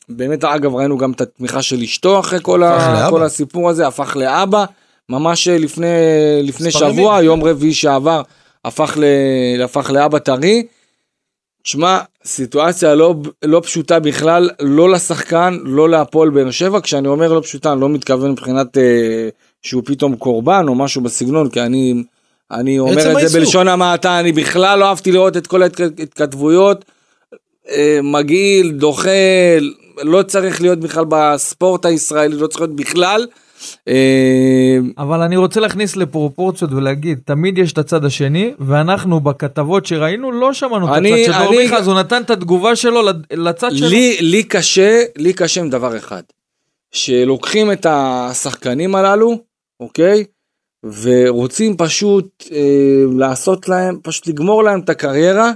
באמת אגב ראינו גם את התמיכה של אשתו אחרי כל, ה. כל הסיפור הזה, הפך לאבא. ממש אה, לפני, לפני שבוע. יום רביעי שעבר, הפך, ל, הפך לאבא טרי. שמע, סיטואציה לא, לא פשוטה בכלל, לא לשחקן, לא להפועל באר שבע. כשאני אומר לא פשוטה, אני לא מתכוון מבחינת אה, שהוא פתאום קורבן או משהו בסגנון, כי אני, אני אומר את זה העיסוק. בלשון המעטה, אני בכלל לא אהבתי לראות את כל ההתכתבויות. אה, מגעיל, דוחה, לא צריך להיות בכלל בספורט הישראלי, לא צריך להיות בכלל. אה, אבל אני רוצה להכניס לפרופורציות ולהגיד, תמיד יש את הצד השני, ואנחנו בכתבות שראינו לא שמענו את אני- הצד של דור אני- מיכה, אז הוא נתן את התגובה שלו לצד שלו. לי, לי קשה, לי קשה עם דבר אחד, שלוקחים את השחקנים הללו, אוקיי? ורוצים פשוט אה, לעשות להם, פשוט לגמור להם את הקריירה.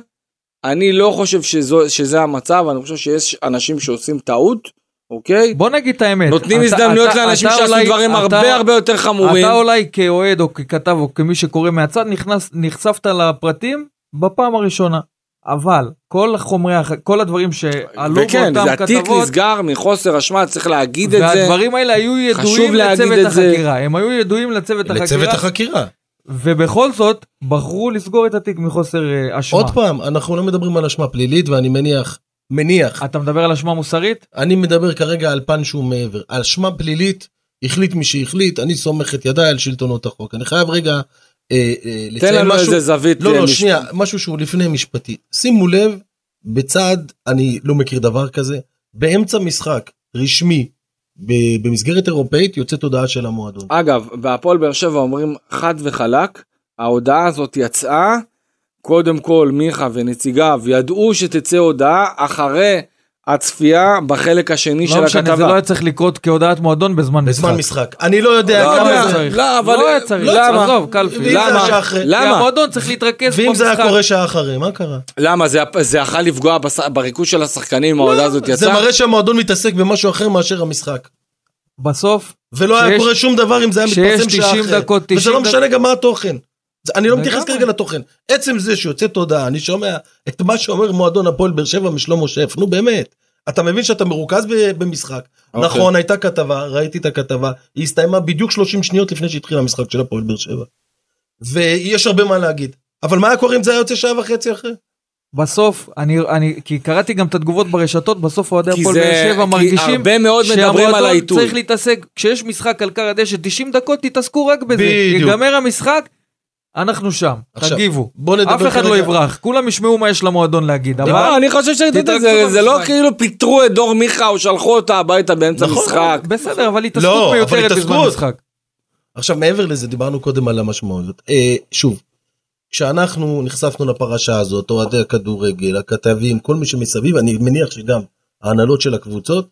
אני לא חושב שזו, שזה המצב, אני חושב שיש אנשים שעושים טעות, אוקיי? בוא נגיד את האמת. נותנים אתה- הזדמנויות אתה- לאנשים אתה שעשו אולי- דברים אתה- הרבה הרבה יותר חמורים. אתה אולי כאוהד או ככתב או כמי שקורא מהצד נכנס, נחשפת לפרטים בפעם הראשונה. אבל כל החומרי, הח- כל הדברים שעלו וכן, באותם זה התיק כתבות, נסגר מחוסר אשמה, צריך להגיד את זה. והדברים האלה היו ידועים לצוות זה. החקירה, הם היו ידועים לצוות לצוות החקירה, החקירה. ובכל זאת בחרו לסגור את התיק מחוסר אה, אשמה. עוד פעם, אנחנו לא מדברים על אשמה פלילית, ואני מניח, מניח, אתה מדבר על אשמה מוסרית? אני מדבר כרגע על פן שהוא מעבר. על אשמה פלילית, החליט מי שהחליט, אני סומך את ידיי על שלטונות החוק. אני חייב רגע תן לציין לנו משהו. איזה זווית. לא, אה, לא, מש- שנייה, משהו שהוא לפני משפטי. שימו לב, בצד, אני לא מכיר דבר כזה, באמצע משחק רשמי במסגרת אירופאית יוצאת הודעה של המועדון. אגב, בהפועל באר שבע אומרים חד וחלק, ההודעה הזאת יצאה, קודם כל מיכה ונציגיו ידעו שתצא הודעה אחרי הצפייה בחלק השני של לא משנה, זה הכתבה. לא היה צריך לקרות כהודעת מועדון בזמן משחק. בזמן משחק. אני לא יודע לא כמה זה... צריך. לא, אבל לא היה צריך, למה? עזוב, קלפי. זה למה? למה? המועדון צריך להתרכז ואם זה היה במשחק. קורה שעה אחרי, מה קרה? למה? זה, זה יכול לפגוע בס... בריכוז של השחקנים, ההודעה הזאת זה יצאה? מראה שהמועדון מתעסק במשהו אחר מאשר המשחק. בסוף, ולא היה קורה שום דבר אם זה היה מתפרסם שעה 90 אחרי. דקות, וזה 90 לא משנה גם מה התוכן. זה- אני לא מתייחס. כרגע לתוכן. עצם זה שיוצאת הודעה, אני שומע את מה שאומר מועדון הפועל באר שבע משלמה שף, נו באמת. אתה מבין שאתה מרוכז ב- במשחק. אוקיי. נכון, הייתה כתבה, ראיתי את הכתבה, היא הסתיימה בדיוק 30 שניות לפני שהתחיל המשחק של הפועל באר שבע. ויש הרבה מה להגיד. אבל מה היה קורה אם זה היה יוצא שעה וחצי אחרי? בסוף, אני, אני, כי קראתי גם את התגובות ברשתות, בסוף אוהדי הפועל באר שבע כי מרגישים הרבה מאוד מדברים על שהמועדון העיתוי. צריך להתעסק, כשיש משחק על כר הדשא 90 דקות, תתעסקו רק בזה. בדיוק. ייגמר המשחק, אנחנו שם, עכשיו, תגיבו. בוא נדבר אף אחד לא יברח, כולם ישמעו מה יש למועדון להגיד, אבל... לא, אני חושב שזה תתרכזו זה, זה לא. כאילו פיטרו את דור מיכה או שלחו אותה הביתה באמצע נכון. משחק. בסדר, אבל התעסקות לא, אבל מיותרת בזמן התעסקות. משחק. עכשיו מעבר לזה דיברנו קודם על המשמעויות. אה, שוב, כשאנחנו נחשפנו לפרשה הזאת, אוהדי הכדורגל, הכתבים, כל מי שמסביב, אני מניח שגם ההנהלות של הקבוצות,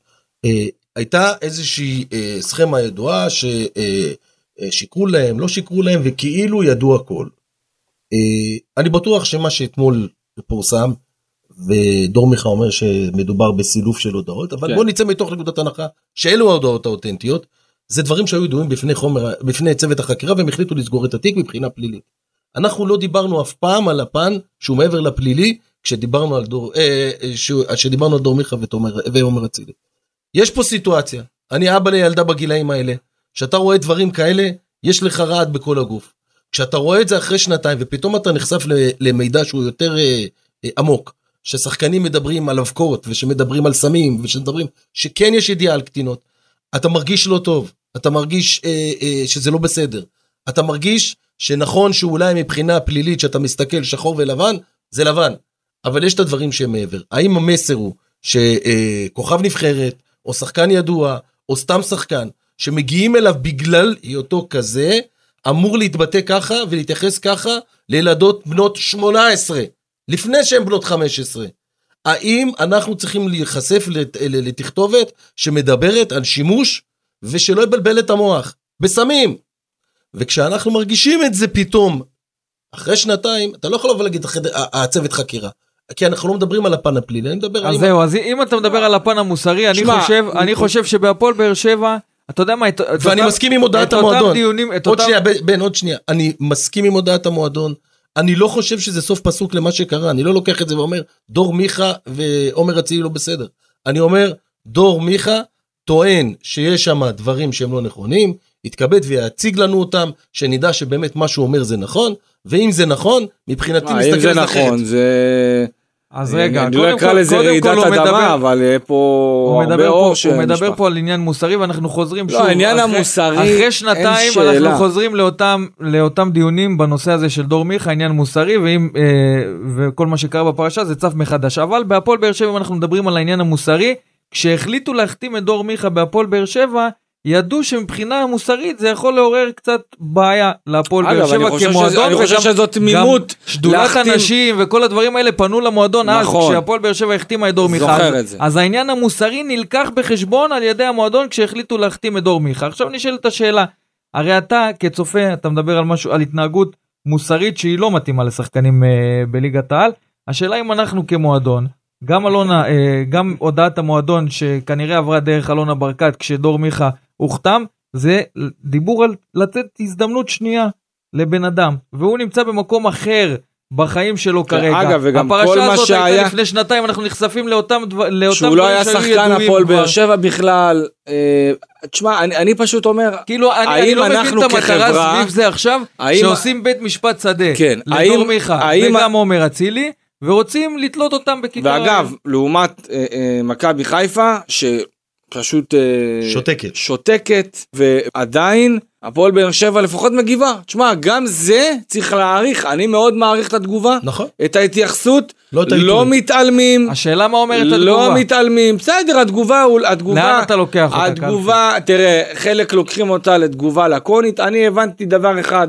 אה, הייתה איזושהי אה, סכמה ידועה ששיקרו להם, לא שיקרו להם, וכאילו ידעו הכל. אה, אני בטוח שמה שאתמול פורסם, ודור מיכה אומר שמדובר בסילוף של הודעות, אבל כן. בוא נצא מתוך נקודת הנחה שאלו ההודעות האותנטיות. זה דברים שהיו ידועים בפני חומר, בפני צוות החקירה והם החליטו לסגור את התיק מבחינה פלילית. אנחנו לא דיברנו אף פעם על הפן שהוא מעבר לפלילי כשדיברנו על דור, אה, אה, שהוא- שדיברנו על דור מיכה ותומר- ועומר אצילי. יש פה סיטואציה, אני אבא לילדה בגילאים האלה, כשאתה רואה דברים כאלה, יש לך רעד בכל הגוף. כשאתה רואה את זה אחרי שנתיים ופתאום אתה נחשף למידע שהוא יותר אה, אה, עמוק, ששחקנים מדברים על אבקות ושמדברים על סמים ושמדברים שכן יש ידיעה על קטינות, אתה מרגיש לא טוב, אתה מרגיש אה, אה, שזה לא בסדר, אתה מרגיש שנכון שאולי מבחינה פלילית שאתה מסתכל שחור ולבן, זה לבן, אבל יש את הדברים שהם מעבר. האם המסר הוא שכוכב נבחרת, או שחקן ידוע, או סתם שחקן, שמגיעים אליו בגלל היותו כזה, אמור להתבטא ככה ולהתייחס ככה לילדות בנות 18, לפני שהן בנות 15. האם אנחנו צריכים להיחשף לתכתובת שמדברת על שימוש ושלא יבלבל את המוח בסמים? וכשאנחנו מרגישים את זה פתאום, אחרי שנתיים, אתה לא יכול לבוא להגיד הצוות חקירה. כי אנחנו לא מדברים על הפן הפלילי, אני מדבר על... אז זהו, אז אם אתה מדבר על הפן המוסרי, אני שמע, חושב, אני חושב שבהפועל באר שבע, אתה יודע מה, את- את ואני אותם- מסכים עם הודעת המועדון. דיונים, את עוד אותם... שנייה, בן, עוד שנייה. אני מסכים עם הודעת המועדון. אני לא חושב שזה סוף פסוק למה שקרה. אני לא לוקח את זה ואומר, דור מיכה ועומר אצילי לא בסדר. אני אומר, דור מיכה טוען שיש שם דברים שהם לא נכונים, יתכבד ויציג לנו אותם, שנדע שבאמת מה שהוא אומר זה נכון, ואם זה נכון, מבחינתי אם זה על זה אחרת. נכון, זה... אז רגע, אני לא אקרא לזה רעידת הוא מדבר- אדמה, אבל יהיה פה הרבה מדבר, אור פה, הוא מדבר שנשפך. פה על עניין מוסרי ואנחנו חוזרים לא, שוב. העניין אחרי, המוסרי, אחרי אין שנתיים שאלה. אנחנו חוזרים לאותם, לאותם דיונים בנושא הזה של דור מיכה, עניין מוסרי, ואם, אה, וכל מה שקרה בפרשה זה צף מחדש. אבל בהפועל באר שבע אנחנו מדברים על העניין המוסרי, כשהחליטו להחתים את דור מיכה בהפועל באר שבע, ידעו שמבחינה מוסרית זה יכול לעורר קצת בעיה להפועל באר שבע כמועדון. שזה- אני חושב שזאת תמימות גם שדולת להחתים- הנשים וכל הדברים האלה פנו למועדון אז, נכון. כשהפועל באר שבע החתימה את דור מיכה. זוכר את זה. אז העניין המוסרי נלקח בחשבון על ידי המועדון כשהחליטו להחתים את דור מיכה. עכשיו נשאלת השאלה, הרי אתה כצופה, אתה מדבר על משהו, על התנהגות מוסרית שהיא לא מתאימה לשחקנים אה, בליגת העל. השאלה אם אנחנו כמועדון, גם אלונה, אה, גם הודעת המועדון שכנראה עברה דרך אלונה ברקת כשדור מיכה הוחתם, זה דיבור על לתת הזדמנות שנייה לבן אדם, והוא נמצא במקום אחר. בחיים שלו כרגע. כן, אגב, וגם כל הפרשה מה הזאת שהיה- הייתה לפני שנתיים, אנחנו נחשפים לאותם דבר- לאותם שהוא לא היה שהיו שחקן הפועל. באר שבע בכלל. אה, תשמע, אני אני פשוט אומר, כאילו, אני, אני לא מבין את המטרה כחברה- סביב זה עכשיו, האם- שעושים בית משפט שדה כן, לדור מיכה האם- וגם עומר אצילי, ורוצים לתלות אותם בכיכר... ואגב, לעומת אה, אה, מכבי חיפה, שפשוט אה, שותקת. שותקת, ועדיין הפועל באר שבע לפחות מגיבה. תשמע, גם זה צריך להעריך, אני מאוד מעריך את התגובה, נכון. את ההתייחסות, לא את לא. מתעלמים, השאלה מה אומרת לא התגובה. מתעלמים, בסדר, התגובה, הוא- התגובה, לאן אתה לוקח אותה, התגובה, תראה, חלק לוקחים אותה לתגובה לקונית, אני הבנתי דבר אחד,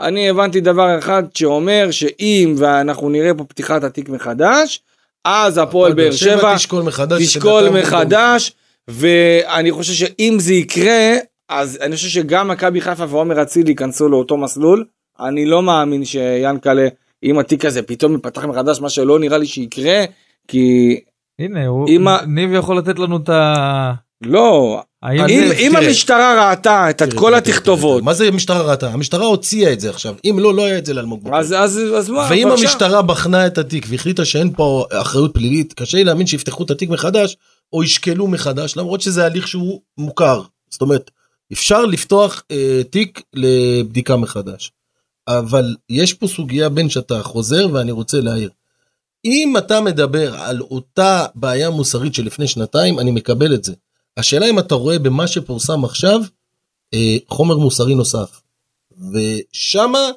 אני הבנתי דבר אחד שאומר שאם ואנחנו נראה פה פתיחת התיק מחדש, אז הפועל באר שבע תשקול מחדש. תשקול מחדש, ואני חושב שאם זה יקרה, אז אני חושב שגם מכבי חיפה ועומר אצילי ייכנסו לאותו מסלול. אני לא מאמין שיאנקלה, אם התיק הזה פתאום ייפתח מחדש, מה שלא נראה לי שיקרה, כי הנה, הוא- ה- ניב יכול לתת לנו את ה... לא, אם, אם. המשטרה ראתה את תראה, כל תראה, התכתובות, תראה, מה זה המשטרה ראתה? המשטרה הוציאה את זה עכשיו. אם לא, לא היה את זה לאלמוג בוקר. אז, אז, אז מה, ואם בבקשה. המשטרה בחנה את התיק והחליטה שאין פה אחריות פלילית, קשה לי להאמין שיפתחו את התיק מחדש, או ישקלו מחדש, למרות שזה הליך שהוא מוכר. זאת אומרת, אפשר לפתוח אה, תיק לבדיקה מחדש. אבל יש פה סוגיה בין שאתה חוזר ואני רוצה להעיר. אם אתה מדבר על אותה בעיה מוסרית של לפני שנתיים, אני מקבל את זה. השאלה אם אתה רואה במה שפורסם עכשיו אה, חומר מוסרי נוסף. ושמה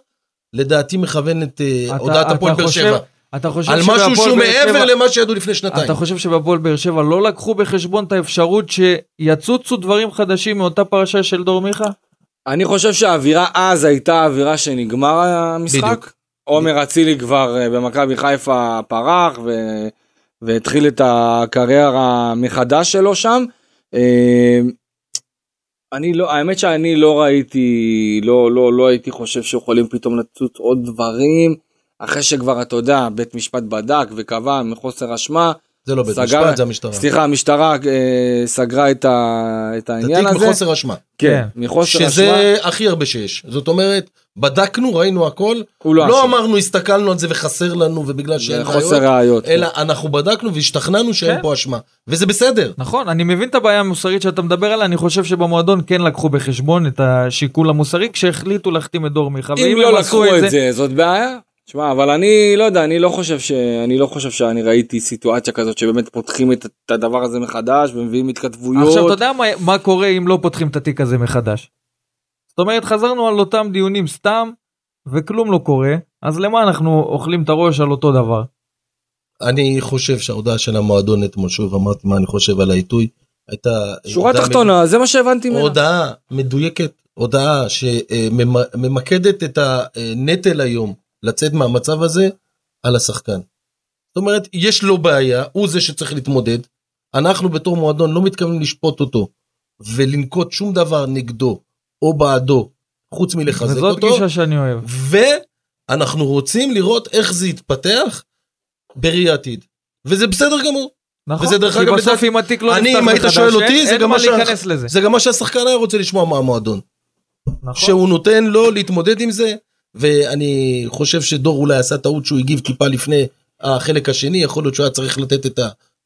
לדעתי מכוונת אה, הודעת הפועל באר שבע. אתה חושב על משהו שהוא מעבר שבע- למה שידעו לפני שנתיים. אתה חושב שבהפועל באר שבע לא לקחו בחשבון את האפשרות שיצוצו דברים חדשים מאותה פרשה של דור מיכה? אני חושב שהאווירה אז הייתה האווירה שנגמר המשחק. בדיוק. עומר אצילי כבר אה, במכבי חיפה פרח ו... והתחיל את הקריירה מחדש שלו שם. אה, אני לא, האמת שאני לא ראיתי, לא, לא, לא הייתי חושב שיכולים פתאום לצוץ עוד דברים, אחרי שכבר, אתה יודע, בית משפט בדק וקבע מחוסר אשמה. זה לא בית סגר- משפט, זה המשטרה. סליחה, המשטרה אה, סגרה את, ה, את העניין הזה. מחוסר אשמה. כן, מחוסר אשמה. שזה הכי הרבה שיש. זאת אומרת, בדקנו, ראינו הכל, הוא לא לא. אמרנו הסתכלנו על זה וחסר לנו ובגלל שאין זה חוסר ראיות, ראיות. אלא אנחנו בדקנו והשתכנענו שאין כן. פה אשמה. וזה בסדר. נכון, אני מבין את הבעיה המוסרית שאתה מדבר עליה, אני חושב שבמועדון כן לקחו בחשבון את השיקול המוסרי כשהחליטו להחתים את דור מיכה. אם לא לקחו את זה, זאת בעיה. תשמע, אבל אני לא יודע, אני לא חושב ש... אני לא חושב שאני ראיתי סיטואציה כזאת שבאמת פותחים את, את הדבר הזה מחדש ומביאים התכתבויות. עכשיו אתה יודע מה, מה קורה אם לא פותחים את התיק הזה מחדש. זאת אומרת חזרנו על אותם דיונים סתם וכלום לא קורה אז למה אנחנו אוכלים את הראש על אותו דבר. אני חושב שההודעה של המועדון אתמול, שוב אמרתי מה אני חושב על העיתוי, הייתה... שורה תחתונה, זה מה שהבנתי ממנה. הודעה מדויקת, הודעה שממקדת את הנטל היום לצאת מהמצב הזה על השחקן. זאת אומרת, יש לו בעיה, הוא זה שצריך להתמודד. אנחנו בתור מועדון לא מתכוונים לשפוט אותו ולנקוט שום דבר נגדו או בעדו, חוץ מלחזק וזאת אותו. גישה שאני אוהב. ואנחנו רוצים לראות איך זה יתפתח בראי עתיד. וזה בסדר גמור. נכון, וזה דרך כי אגב בסוף אם התיק לא אני, נפתח אם היית מחדש, שואל אין- אותי, זה אין גם מה להיכנס לזה. זה גם מה שהשחקן היה רוצה לשמוע מהמועדון. נכון. שהוא נותן לו להתמודד עם זה, ואני חושב שדור אולי עשה טעות שהוא הגיב טיפה לפני החלק השני, יכול להיות שהוא היה צריך לתת את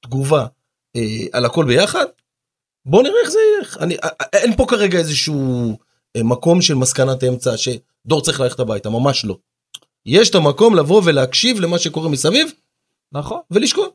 התגובה אה, על הכל ביחד. בוא נראה איך זה ילך. אני, אה, אה, אין פה כרגע איזשהו אה, מקום של מסקנת אמצע שדור צריך ללכת הביתה, ממש לא. יש את המקום לבוא ולהקשיב למה שקורה מסביב נכון. ולשקול.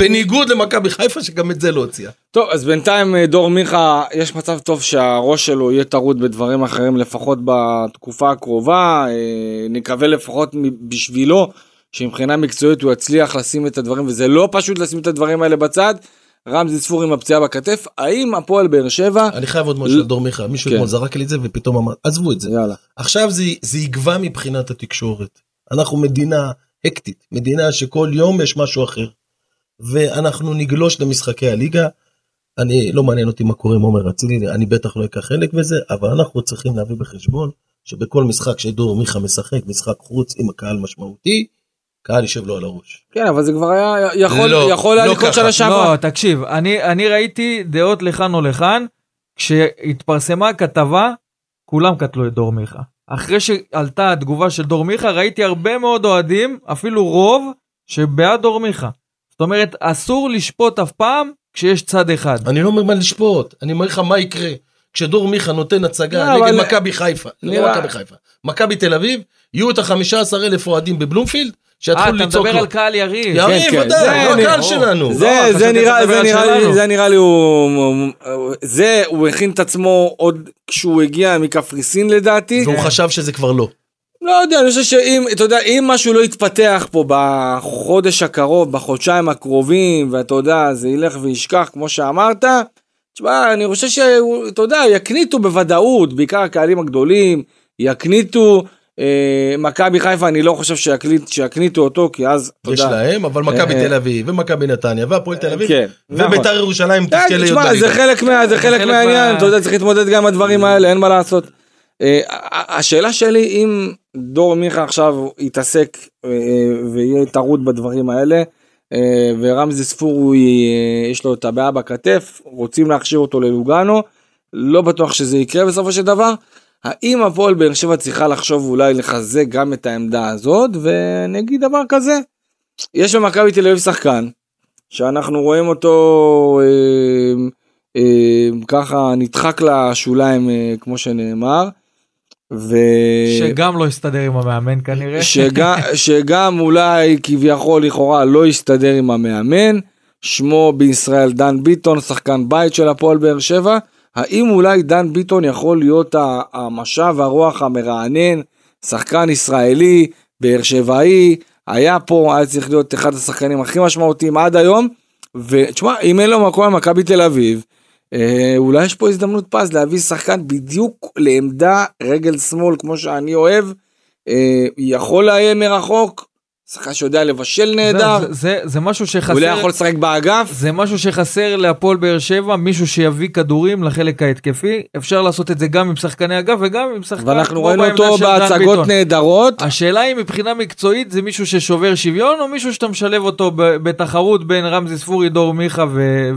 בניגוד למכבי חיפה שגם את זה לא הוציאה. טוב, אז בינתיים אה, דור מיכה, יש מצב טוב שהראש שלו יהיה טרוד בדברים אחרים לפחות בתקופה הקרובה. אה, נקווה לפחות בשבילו שמבחינה מקצועית הוא יצליח לשים את הדברים, וזה לא פשוט לשים את הדברים האלה בצד. רמזי ספור עם הפציעה בכתף, האם הפועל באר שבע... אני חייב עוד משהו על דור מיכה, מישהו כן. אתמול זרק לי את זה ופתאום אמר, עזבו את זה. יאללה. עכשיו זה, זה יגבה מבחינת התקשורת. אנחנו מדינה הקטית, מדינה שכל יום יש משהו אחר. ואנחנו נגלוש למשחקי הליגה. אני, לא מעניין אותי מה קורה עם עומר אצילי, אני בטח לא אקח חלק בזה, אבל אנחנו צריכים להביא בחשבון שבכל משחק שדור מיכה משחק, משחק חוץ עם הקהל משמעותי, קהל יישב לו על הראש. כן, אבל זה כבר היה יכול, לא, יכול היה לא לקרות. שנה שעברה. לא, תקשיב, אני, אני ראיתי דעות לכאן או לכאן, כשהתפרסמה הכתבה, כולם קטלו את דור מיכה. אחרי שעלתה התגובה של דור מיכה, ראיתי הרבה מאוד אוהדים, אפילו רוב, שבעד דור מיכה. זאת אומרת, אסור לשפוט אף פעם כשיש צד אחד. אני לא אומר מה לשפוט, אני אומר לך מה יקרה. כשדור מיכה נותן הצגה לא, נגד אבל- מכבי חיפה, לא מכבי חיפה, מכבי תל אביב, יהיו את ה-15 אלף אוהדים בבלומפילד, אה, שיתחילו אתה לצעוק מדבר לו. על קהל יריב. יריב, כן, כן, ודאי, זה לא נראה- הקהל שלנו. זה, לא, נראה, אתה מדבר לי, שלנו. זה נראה לי, הוא, הוא- זה, הוא הכין את עצמו עוד כשהוא הגיע מקפריסין לדעתי. והוא חשב שזה כבר לא. לא יודע, אני חושב שאם, אתה יודע, אם משהו לא יתפתח פה בחודש הקרוב, בחודשיים הקרובים, ואתה יודע, זה ילך וישכח, כמו שאמרת, תשמע, אני חושב שאתה יודע, יקניטו בוודאות, בעיקר הקהלים הגדולים, יקניטו, אה, מכבי חיפה אני לא חושב שיקליט, שיקניטו אותו כי אז אתה יש יודע, להם, אבל מכבי אה, תל אביב ומכבי נתניה והפועל תל אביב כן, נכון. וביתר ירושלים אה, תזכה להיות תשמע, זה. חלק מה- זה חלק חלק מהעניין, מה- אתה יודע, צריך להתמודד גם עם הדברים האלה, אין מה לעשות. אה, השאלה שלי, אם דור מיכה עכשיו יתעסק אה, ויהיה טרוד בדברים האלה, אה, ורמזי ספור, הוא י- יש לו את הבעיה בכתף, רוצים להכשיר אותו ללוגנו, לא בטוח שזה יקרה בסופו של דבר. האם הפועל באר שבע צריכה לחשוב אולי לחזק גם את העמדה הזאת, ואני אגיד דבר כזה, יש במכבי תל אביב שחקן, שאנחנו רואים אותו ככה נדחק לשוליים כמו שנאמר. ו... שגם לא יסתדר עם המאמן כנראה. שגם, שגם אולי כביכול לכאורה לא יסתדר עם המאמן, שמו בישראל דן ביטון, שחקן בית של הפועל באר שבע, האם אולי דן ביטון יכול להיות המשב הרוח המרענן, שחקן ישראלי, באר שבעי, היה פה, היה צריך להיות אחד השחקנים הכי משמעותיים עד היום, ותשמע, אם אין לו מקום במכבי תל אביב, אולי יש פה הזדמנות פז להביא שחקן בדיוק לעמדה רגל שמאל כמו שאני אוהב, אה, יכול לאיים מרחוק, שחקן שיודע לבשל נהדר, זה, זה, זה משהו שחסר, אולי יכול לשחק באגף, זה משהו שחסר להפועל באר שבע, מישהו שיביא כדורים לחלק ההתקפי. אפשר לעשות את זה גם עם שחקני אגף וגם עם שחקן ואנחנו ראינו אותו בהצגות. נהדרות, השאלה היא מבחינה מקצועית זה מישהו ששובר שוויון או מישהו שאתה משלב אותו בתחרות בין רמזי ספורי, דור מיכה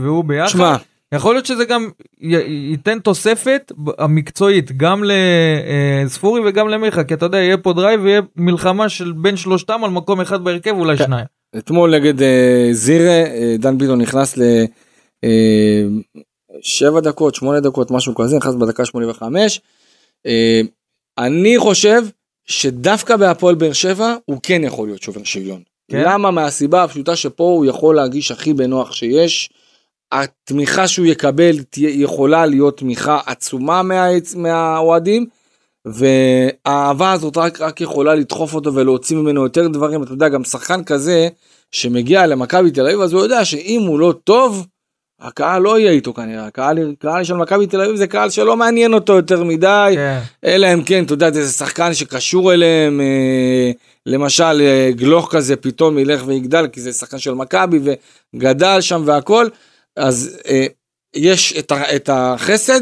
והוא ביחד. שמע, יכול להיות שזה גם י- ייתן תוספת המקצועית גם לספורי וגם למיכה כי אתה יודע יהיה פה drive ויהיה מלחמה של בין שלושתם על מקום אחד בהרכב אולי כן. שניים. אתמול נגד אה, זירה, אה, דן ביטון נכנס ל... אה, שבע דקות, שמונה דקות, משהו כזה, נכנס בדקה 85. אה, אני חושב שדווקא בהפועל באר שבע הוא כן יכול להיות שובר שוויון. כן? למה? מהסיבה הפשוטה שפה הוא יכול להרגיש הכי בנוח שיש. התמיכה שהוא יקבל יכולה להיות תמיכה עצומה מה, מהאוהדים. והאהבה הזאת רק, רק יכולה לדחוף אותו ולהוציא ממנו יותר דברים. אתה יודע, גם שחקן כזה שמגיע למכבי תל אביב, אז הוא יודע שאם הוא לא טוב, הקהל לא יהיה איתו כנראה. הקהל, קהל של מכבי תל אביב זה קהל שלא מעניין אותו יותר מדי. כן. אלא אם כן, אתה יודע, זה שחקן שקשור אליהם, אה, למשל אה, גלוך כזה פתאום ילך ויגדל, כי זה שחקן של מכבי וגדל שם והכל, אז אה, יש את, ה, את החסד,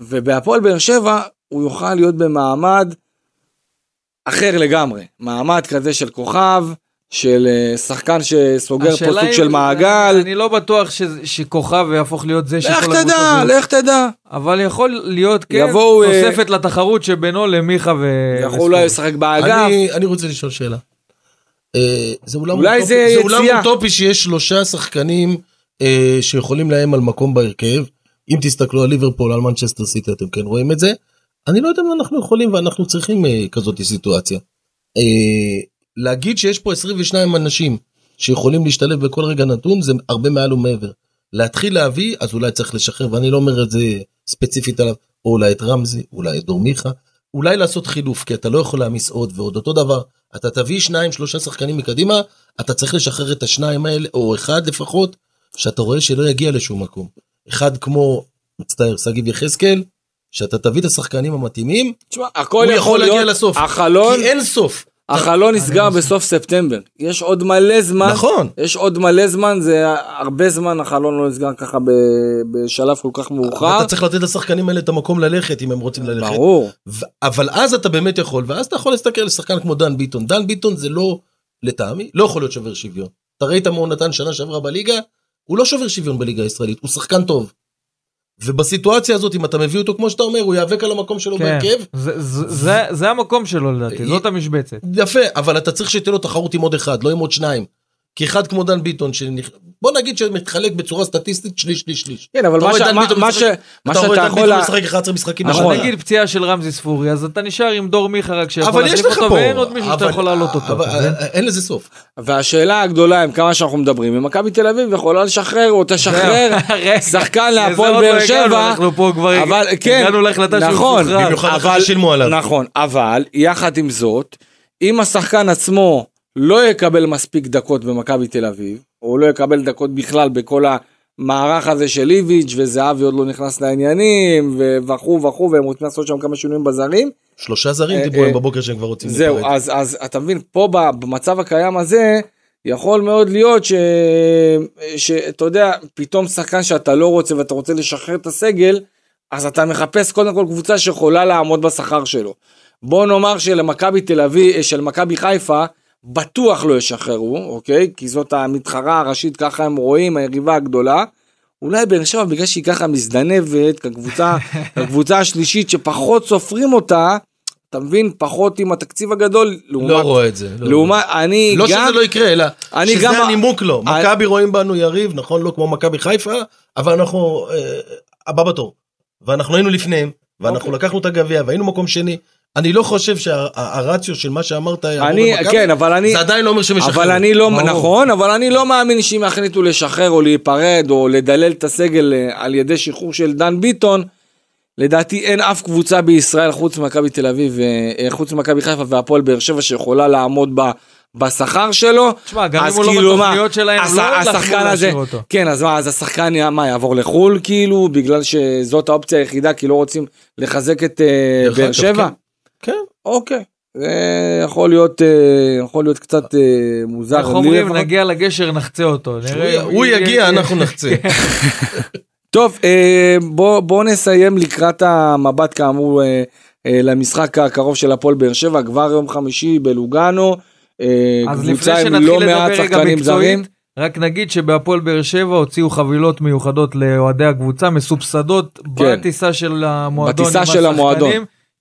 ובהפועל באר שבע הוא יוכל להיות במעמד אחר לגמרי, מעמד כזה של כוכב, של אה, שחקן שסוגר פה סוג של מעגל. אני לא בטוח ש- שכוכב יהפוך להיות זה שכל לך הקבוצות תדע, זה- לך תדע. אבל יכול להיות כן יבואו, אה, תוספת לתחרות שבינו למיכה ו... יכול אולי לשחק באגף. אני, אני רוצה לשאול שאלה. זה אולם, אולי זה זה אולם יציאה. אוטופי שיש שלושה שחקנים אה, שיכולים לאיים על מקום בהרכב. אם תסתכלו על ליברפול, על מנצ'סטר סיטי, אתם כן רואים את זה. אני לא יודע אם אנחנו יכולים ואנחנו צריכים אה, כזאת סיטואציה. אה, להגיד שיש פה 22 אנשים שיכולים להשתלב בכל רגע נתון זה הרבה מעל ומעבר. להתחיל להביא אז אולי צריך לשחרר ואני לא אומר את זה ספציפית עליו או אולי את רמזי אולי את דור מיכה אולי לעשות חילוף כי אתה לא יכול להעמיס עוד ועוד אותו דבר אתה תביא שניים שלושה שחקנים מקדימה אתה צריך לשחרר את השניים האלה או אחד לפחות שאתה רואה שלא יגיע לשום מקום אחד כמו מצטער שגיב יחזקאל שאתה תביא את השחקנים המתאימים תשמע, הכל הוא יכול להגיע להיות, לסוף החלון, כי אין סוף החלון נסגר בסוף ספטמבר. יש עוד מלא זמן. נכון יש עוד מלא זמן, זה הרבה זמן החלון לא נסגר ככה ב- בשלב כל כך מאוחר. אתה צריך לתת לשחקנים האלה את המקום ללכת אם הם רוצים ללכת. ברור. ו- אבל אז אתה באמת יכול ואז אתה יכול להסתכל על שחקן כמו דן ביטון דן ביטון זה לא לטעמי לא יכול להיות שובר שוויון. אתה ראית מה הוא נתן שנה שעברה בליגה הוא לא שובר שוויון בליגה הישראלית הוא שחקן טוב. ובסיטואציה הזאת אם אתה מביא אותו כמו שאתה אומר הוא ייאבק על המקום שלו כן. בהרכב זה- זה- זה- זה המקום שלו לדעתי, זאת המשבצת. יפה אבל אתה צריך שתהיה לו תחרות עם עוד אחד לא עם עוד שניים. כי אחד כמו דן ביטון שנכ... בוא נגיד שמתחלק בצורה סטטיסטית שליש שליש שליש. כן, אבל מה ש- מה- ביטון מה משחק- ש- מה אתה רואה שאתה דן יכול... ביטון לה- משחק 11 משחקים נכון. בשנה. נגיד פציעה של רמזי ספורי אז אתה נשאר עם דור מיכה רק שיכול להחליף אותו פה ואין עוד מישהו שאתה יכול להעלות אותו. אבל- אתה מבין? אין לזה סוף. והשאלה הגדולה עם כמה שאנחנו מדברים, אם מכבי תל אביב יכולה לשחרר או תשחרר שחקן להפועל לא באר הגענו, שבע, אנחנו פה כבר אבל כן, הגענו להחלטה שהוא נכון, משוחרר. במיוחד אחרי ששילמו עליו. נכון, אבל יחד עם זאת, אם השחקן עצמו לא יקבל מספיק דקות במכבי תל אביב, או לא יקבל דקות בכלל בכל המערך הזה של איביץ' וזהבי עוד לא נכנס לעניינים וכו' וכו' והם רוצים לעשות שם כמה שינויים בזרים. שלושה זרים אה, דיברו אה, הם בבוקר שהם כבר רוצים זהו, להיפרד. אז, אז אתה מבין, פה במצב הקיים הזה, יכול מאוד להיות ש... שאתה יודע, פתאום שחקן שאתה לא רוצה ואתה רוצה לשחרר את הסגל, אז אתה מחפש קודם כל קבוצה שיכולה לעמוד בשכר שלו. בוא נאמר שלמכבי תל אביב, של מכבי חיפה, בטוח לא ישחררו, אוקיי? כי זאת המתחרה הראשית, ככה הם רואים, היריבה הגדולה. אולי באר שבע בגלל שהיא ככה מזדנבת, כקבוצה, כקבוצה השלישית שפחות סופרים אותה, אתה מבין? פחות עם התקציב הגדול, לעומת, לא רואה את זה. לא לעומת, אני לא גם, שזה לא יקרה, אלא שזה גם- הנימוק לו. אני- מכבי רואים בנו יריב, נכון, לא כמו מכבי חיפה, אבל אנחנו אה, הבא בתור. ואנחנו היינו לפניהם, ואנחנו אוקיי. לקחנו את הגביע, והיינו מקום שני. אני לא חושב שהרציו של מה שאמרת אני, כן, אבל אני, זה עדיין לא אומר שהם ישחררו. אבל אני לא, ברור. נכון, אבל אני לא מאמין שאם יחליטו לשחרר או להיפרד או לדלל את הסגל אה, על ידי שחרור של דן ביטון, לדעתי אין אף קבוצה בישראל חוץ ממכבי תל אביב, אה, חוץ ממכבי חיפה והפועל באר שבע שיכולה לעמוד ב... בשכר שלו, תשמע, גם אם אז הוא לא כאילו מה, בתוכניות שלהם, הש- לא השחקן הזה, אותו. כן, אז מה, אז השחקן יה- מה, יעבור לחו"ל כאילו, בגלל שזאת האופציה היחידה, כי לא רוצים לחזק את אה, באר שבע? כן. אוקיי, זה יכול להיות, אה, יכול להיות קצת אה, מוזר. איך אומרים. נגיע לגשר, נחצה אותו. הוא- יגיע, אנחנו נחצה. טוב, אה, בוא, בוא נסיים לקראת המבט כאמור אה, אה, למשחק הקרוב של הפועל באר שבע, כבר יום חמישי בלוגנו. אה, אז לפני שנתחיל לא לדבר רגע. מקצועית, רק נגיד שבהפועל באר שבע הוציאו חבילות מיוחדות לאוהדי הקבוצה, מסובסדות כן. בטיסה של המועדון. בטיסה של המועדון.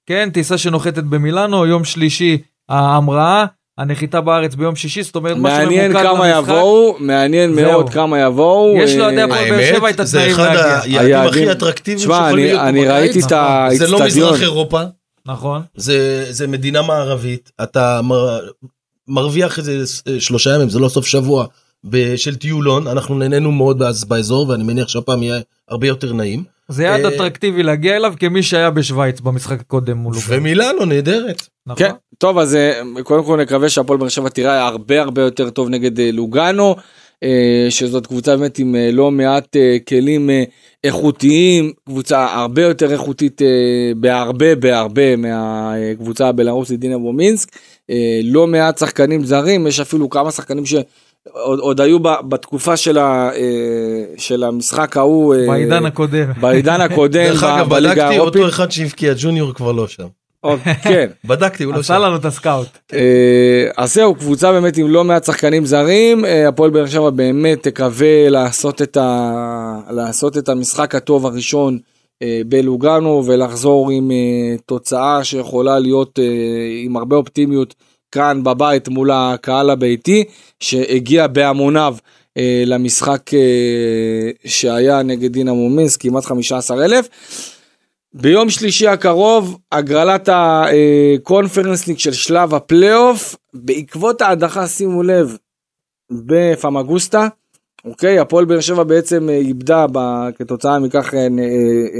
כן, טיסה שנוחתת במילאנו, יום שלישי ההמראה, הנחיתה בארץ ביום שישי, זאת אומרת, מה מעניין שממוקד כמה במשחק, יבואו, מעניין זהו. מאוד כמה יבואו. יש אה, לאוהדי הפועל באר שבע את האמת, זה התנאים אחד להגיע. היעדים הכי אטרקטיביים תשמע, שיכולים אני- להיות פה אני בקיץ. ראיתי את זה לא האיצטדיון. מזרח אירופה, נכון. זה, זה מדינה מערבית, אתה מר, מרוויח איזה אה, שלושה ימים, זה לא סוף שבוע, של טיולון, אנחנו נהנינו מאוד באז- באזור, ואני מניח שהפעם יהיה הרבה יותר נעים. זה יעד אה, אטרקטיבי להגיע אליו כמי שהיה בשוויץ במשחק הקודם מול אוקראינה. ומילאנו נהדרת. נכון? כן, טוב אז אה, קודם כל נקווה שהפועל באר שבע תראה הרבה הרבה יותר טוב נגד אה, לוגאנו, שזאת קבוצה באמת עם לא מעט כלים איכותיים, קבוצה הרבה יותר איכותית בהרבה בהרבה מהקבוצה הבלארוסית דינמו מינסק, לא מעט שחקנים זרים, יש אפילו כמה שחקנים שעוד עוד היו ב- בתקופה של, ה, אה, של המשחק ההוא, אה, בעידן הקודם. בעידן הקודם דרך אגב, בליגה בדקתי, אותו אחד שהבקיע ג'וניור כבר לא שם. כן. בדקתי, הוא לא עשה שם. לנו את הסקאוט. אה, אז זהו, קבוצה באמת עם לא מעט שחקנים זרים, הפועל באר שבע באמת תקווה לעשות את, ה... לעשות את המשחק הטוב הראשון בלוגנו ולחזור עם אה, תוצאה שיכולה להיות עם הרבה אופטימיות כאן בבית מול הקהל הביתי שהגיע בהמוניו אה, למשחק אה, שהיה נגד דינמו מינסק, כמעט 15 אלף. ביום שלישי הקרוב הגרלת הקונפרנס ליג של שלב הפלייאוף בעקבות ההדחה שימו לב בפמגוסטה אוקיי הפועל באר שבע בעצם אה, איבדה ב- כתוצאה מכך אה, נ- אה,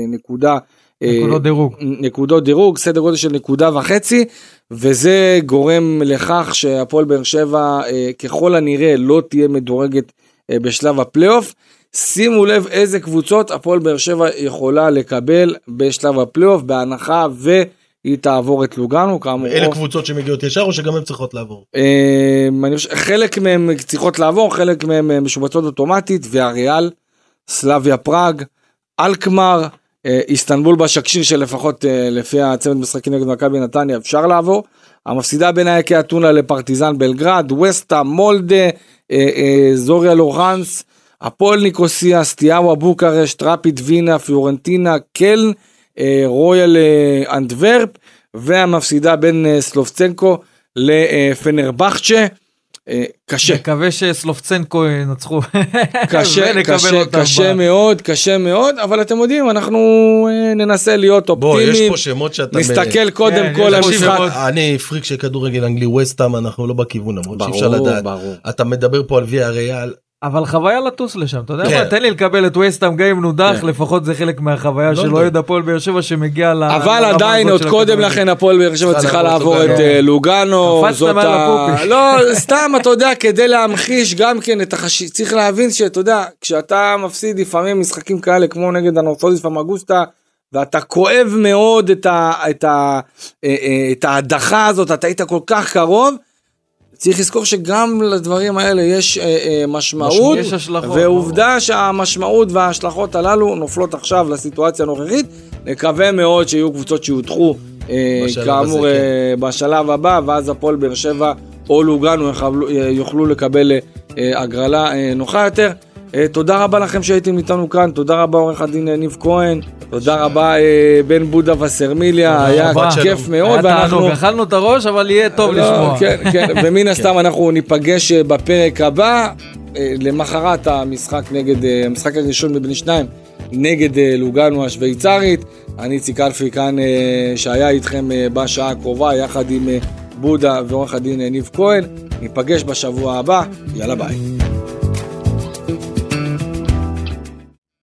נקודה נקודות דירוג. נקודות דירוג סדר גודל של נקודה וחצי וזה גורם לכך שהפועל באר שבע אה, ככל הנראה לא תהיה מדורגת אה, בשלב הפלייאוף. שימו לב איזה קבוצות הפועל באר שבע יכולה לקבל בשלב הפלייאוף בהנחה והיא תעבור את לוגנו כאמור. אלה קבוצות שמגיעות ישר או שגם הן צריכות לעבור? אה, חלק מהם צריכות לעבור חלק אה, משובצות אוטומטית והריאל, סלביה פראג, אלקמר, איסטנבול בשקשיר שלפחות אה, לפי הצמד משחקים נגד מכבי נתניה אפשר לעבור. המפסידה בין אייקי אתונה לפרטיזן בלגרד, וסטה, מולדה, אה, אה, זוריה לוהנסק, הפועל ניקוסיה, סטיאווה בוקרשט, רפיד וינה, פיורנטינה, קלן, אה, רויאל אה, אנדוורפ, והמפסידה בין אה, סלובצקו לפנרבחצ'ה. אה, קשה, מקווה שסלובצנקו ינצחו. קשה, קשה, קשה מאוד, קשה מאוד, אבל אתם יודעים, אנחנו אה, ננסה להיות בוא, יש אופטימיים, פה שמות שאתה... נסתכל קודם כן, כל על המשחק. שמות. אני פריק של כדורגל אנגלי וסטאם אנחנו לא בכיוון למרות שאי אפשר ברור, לדעת. ברור. אתה מדבר פה על ויה ריאל אבל חוויה לטוס לשם, אתה יודע כן. מה, תן לי לקבל את וסטאם גם אם נודח, כן. לפחות זה חלק מהחוויה של לונדון. אוהד הפועל באר שבע שמגיע ל... אבל עדיין עוד של קודם. לכן הפועל באר שבע צריכה לעבור את לוגאנו. אה, לוגאנו. קפצת זאת מעל ה- הפופיק. לא, סתם אתה יודע, כדי להמחיש גם כן את החשיבות, צריך להבין שאתה יודע, כשאתה מפסיד לפעמים משחקים כאלה כמו נגד הנורפוליס פמגוסטה, ואתה כואב מאוד אה, אה, את ההדחה הזאת, אתה היית כל כך קרוב. צריך לזכור שגם לדברים האלה יש אה, אה, משמעות, יש השלכות, ועובדה שהמשמעות וההשלכות הללו נופלות עכשיו לסיטואציה הנוכחית. נקווה מאוד שיהיו קבוצות שיודחו אה, כאמור הזה, אה, בשלב הבא, ואז הפועל באר שבע או לוגנו אה, יוכלו לקבל אה, הגרלה אה, נוחה יותר. אה, תודה רבה לכם שהייתם איתנו כאן, תודה רבה עורך הדין אה, ניב כהן, תודה רבה אה, בן בודה וסרמיליה, היה. כיף מאוד, היה ואנחנו... תענוג, אכלנו את הראש, אבל יהיה טוב לא, לשמוע. כן, כן, ומן הסתם אנחנו ניפגש בפרק הבא, למחרת המשחק נגד, המשחק הראשון מבין שניים, נגד לוגנו השוויצרית. אני איציק אלפי כאן, שהיה איתכם בשעה הקרובה, יחד עם בודה ועורך הדין ניב כהן. ניפגש בשבוע הבא, יאללה ביי.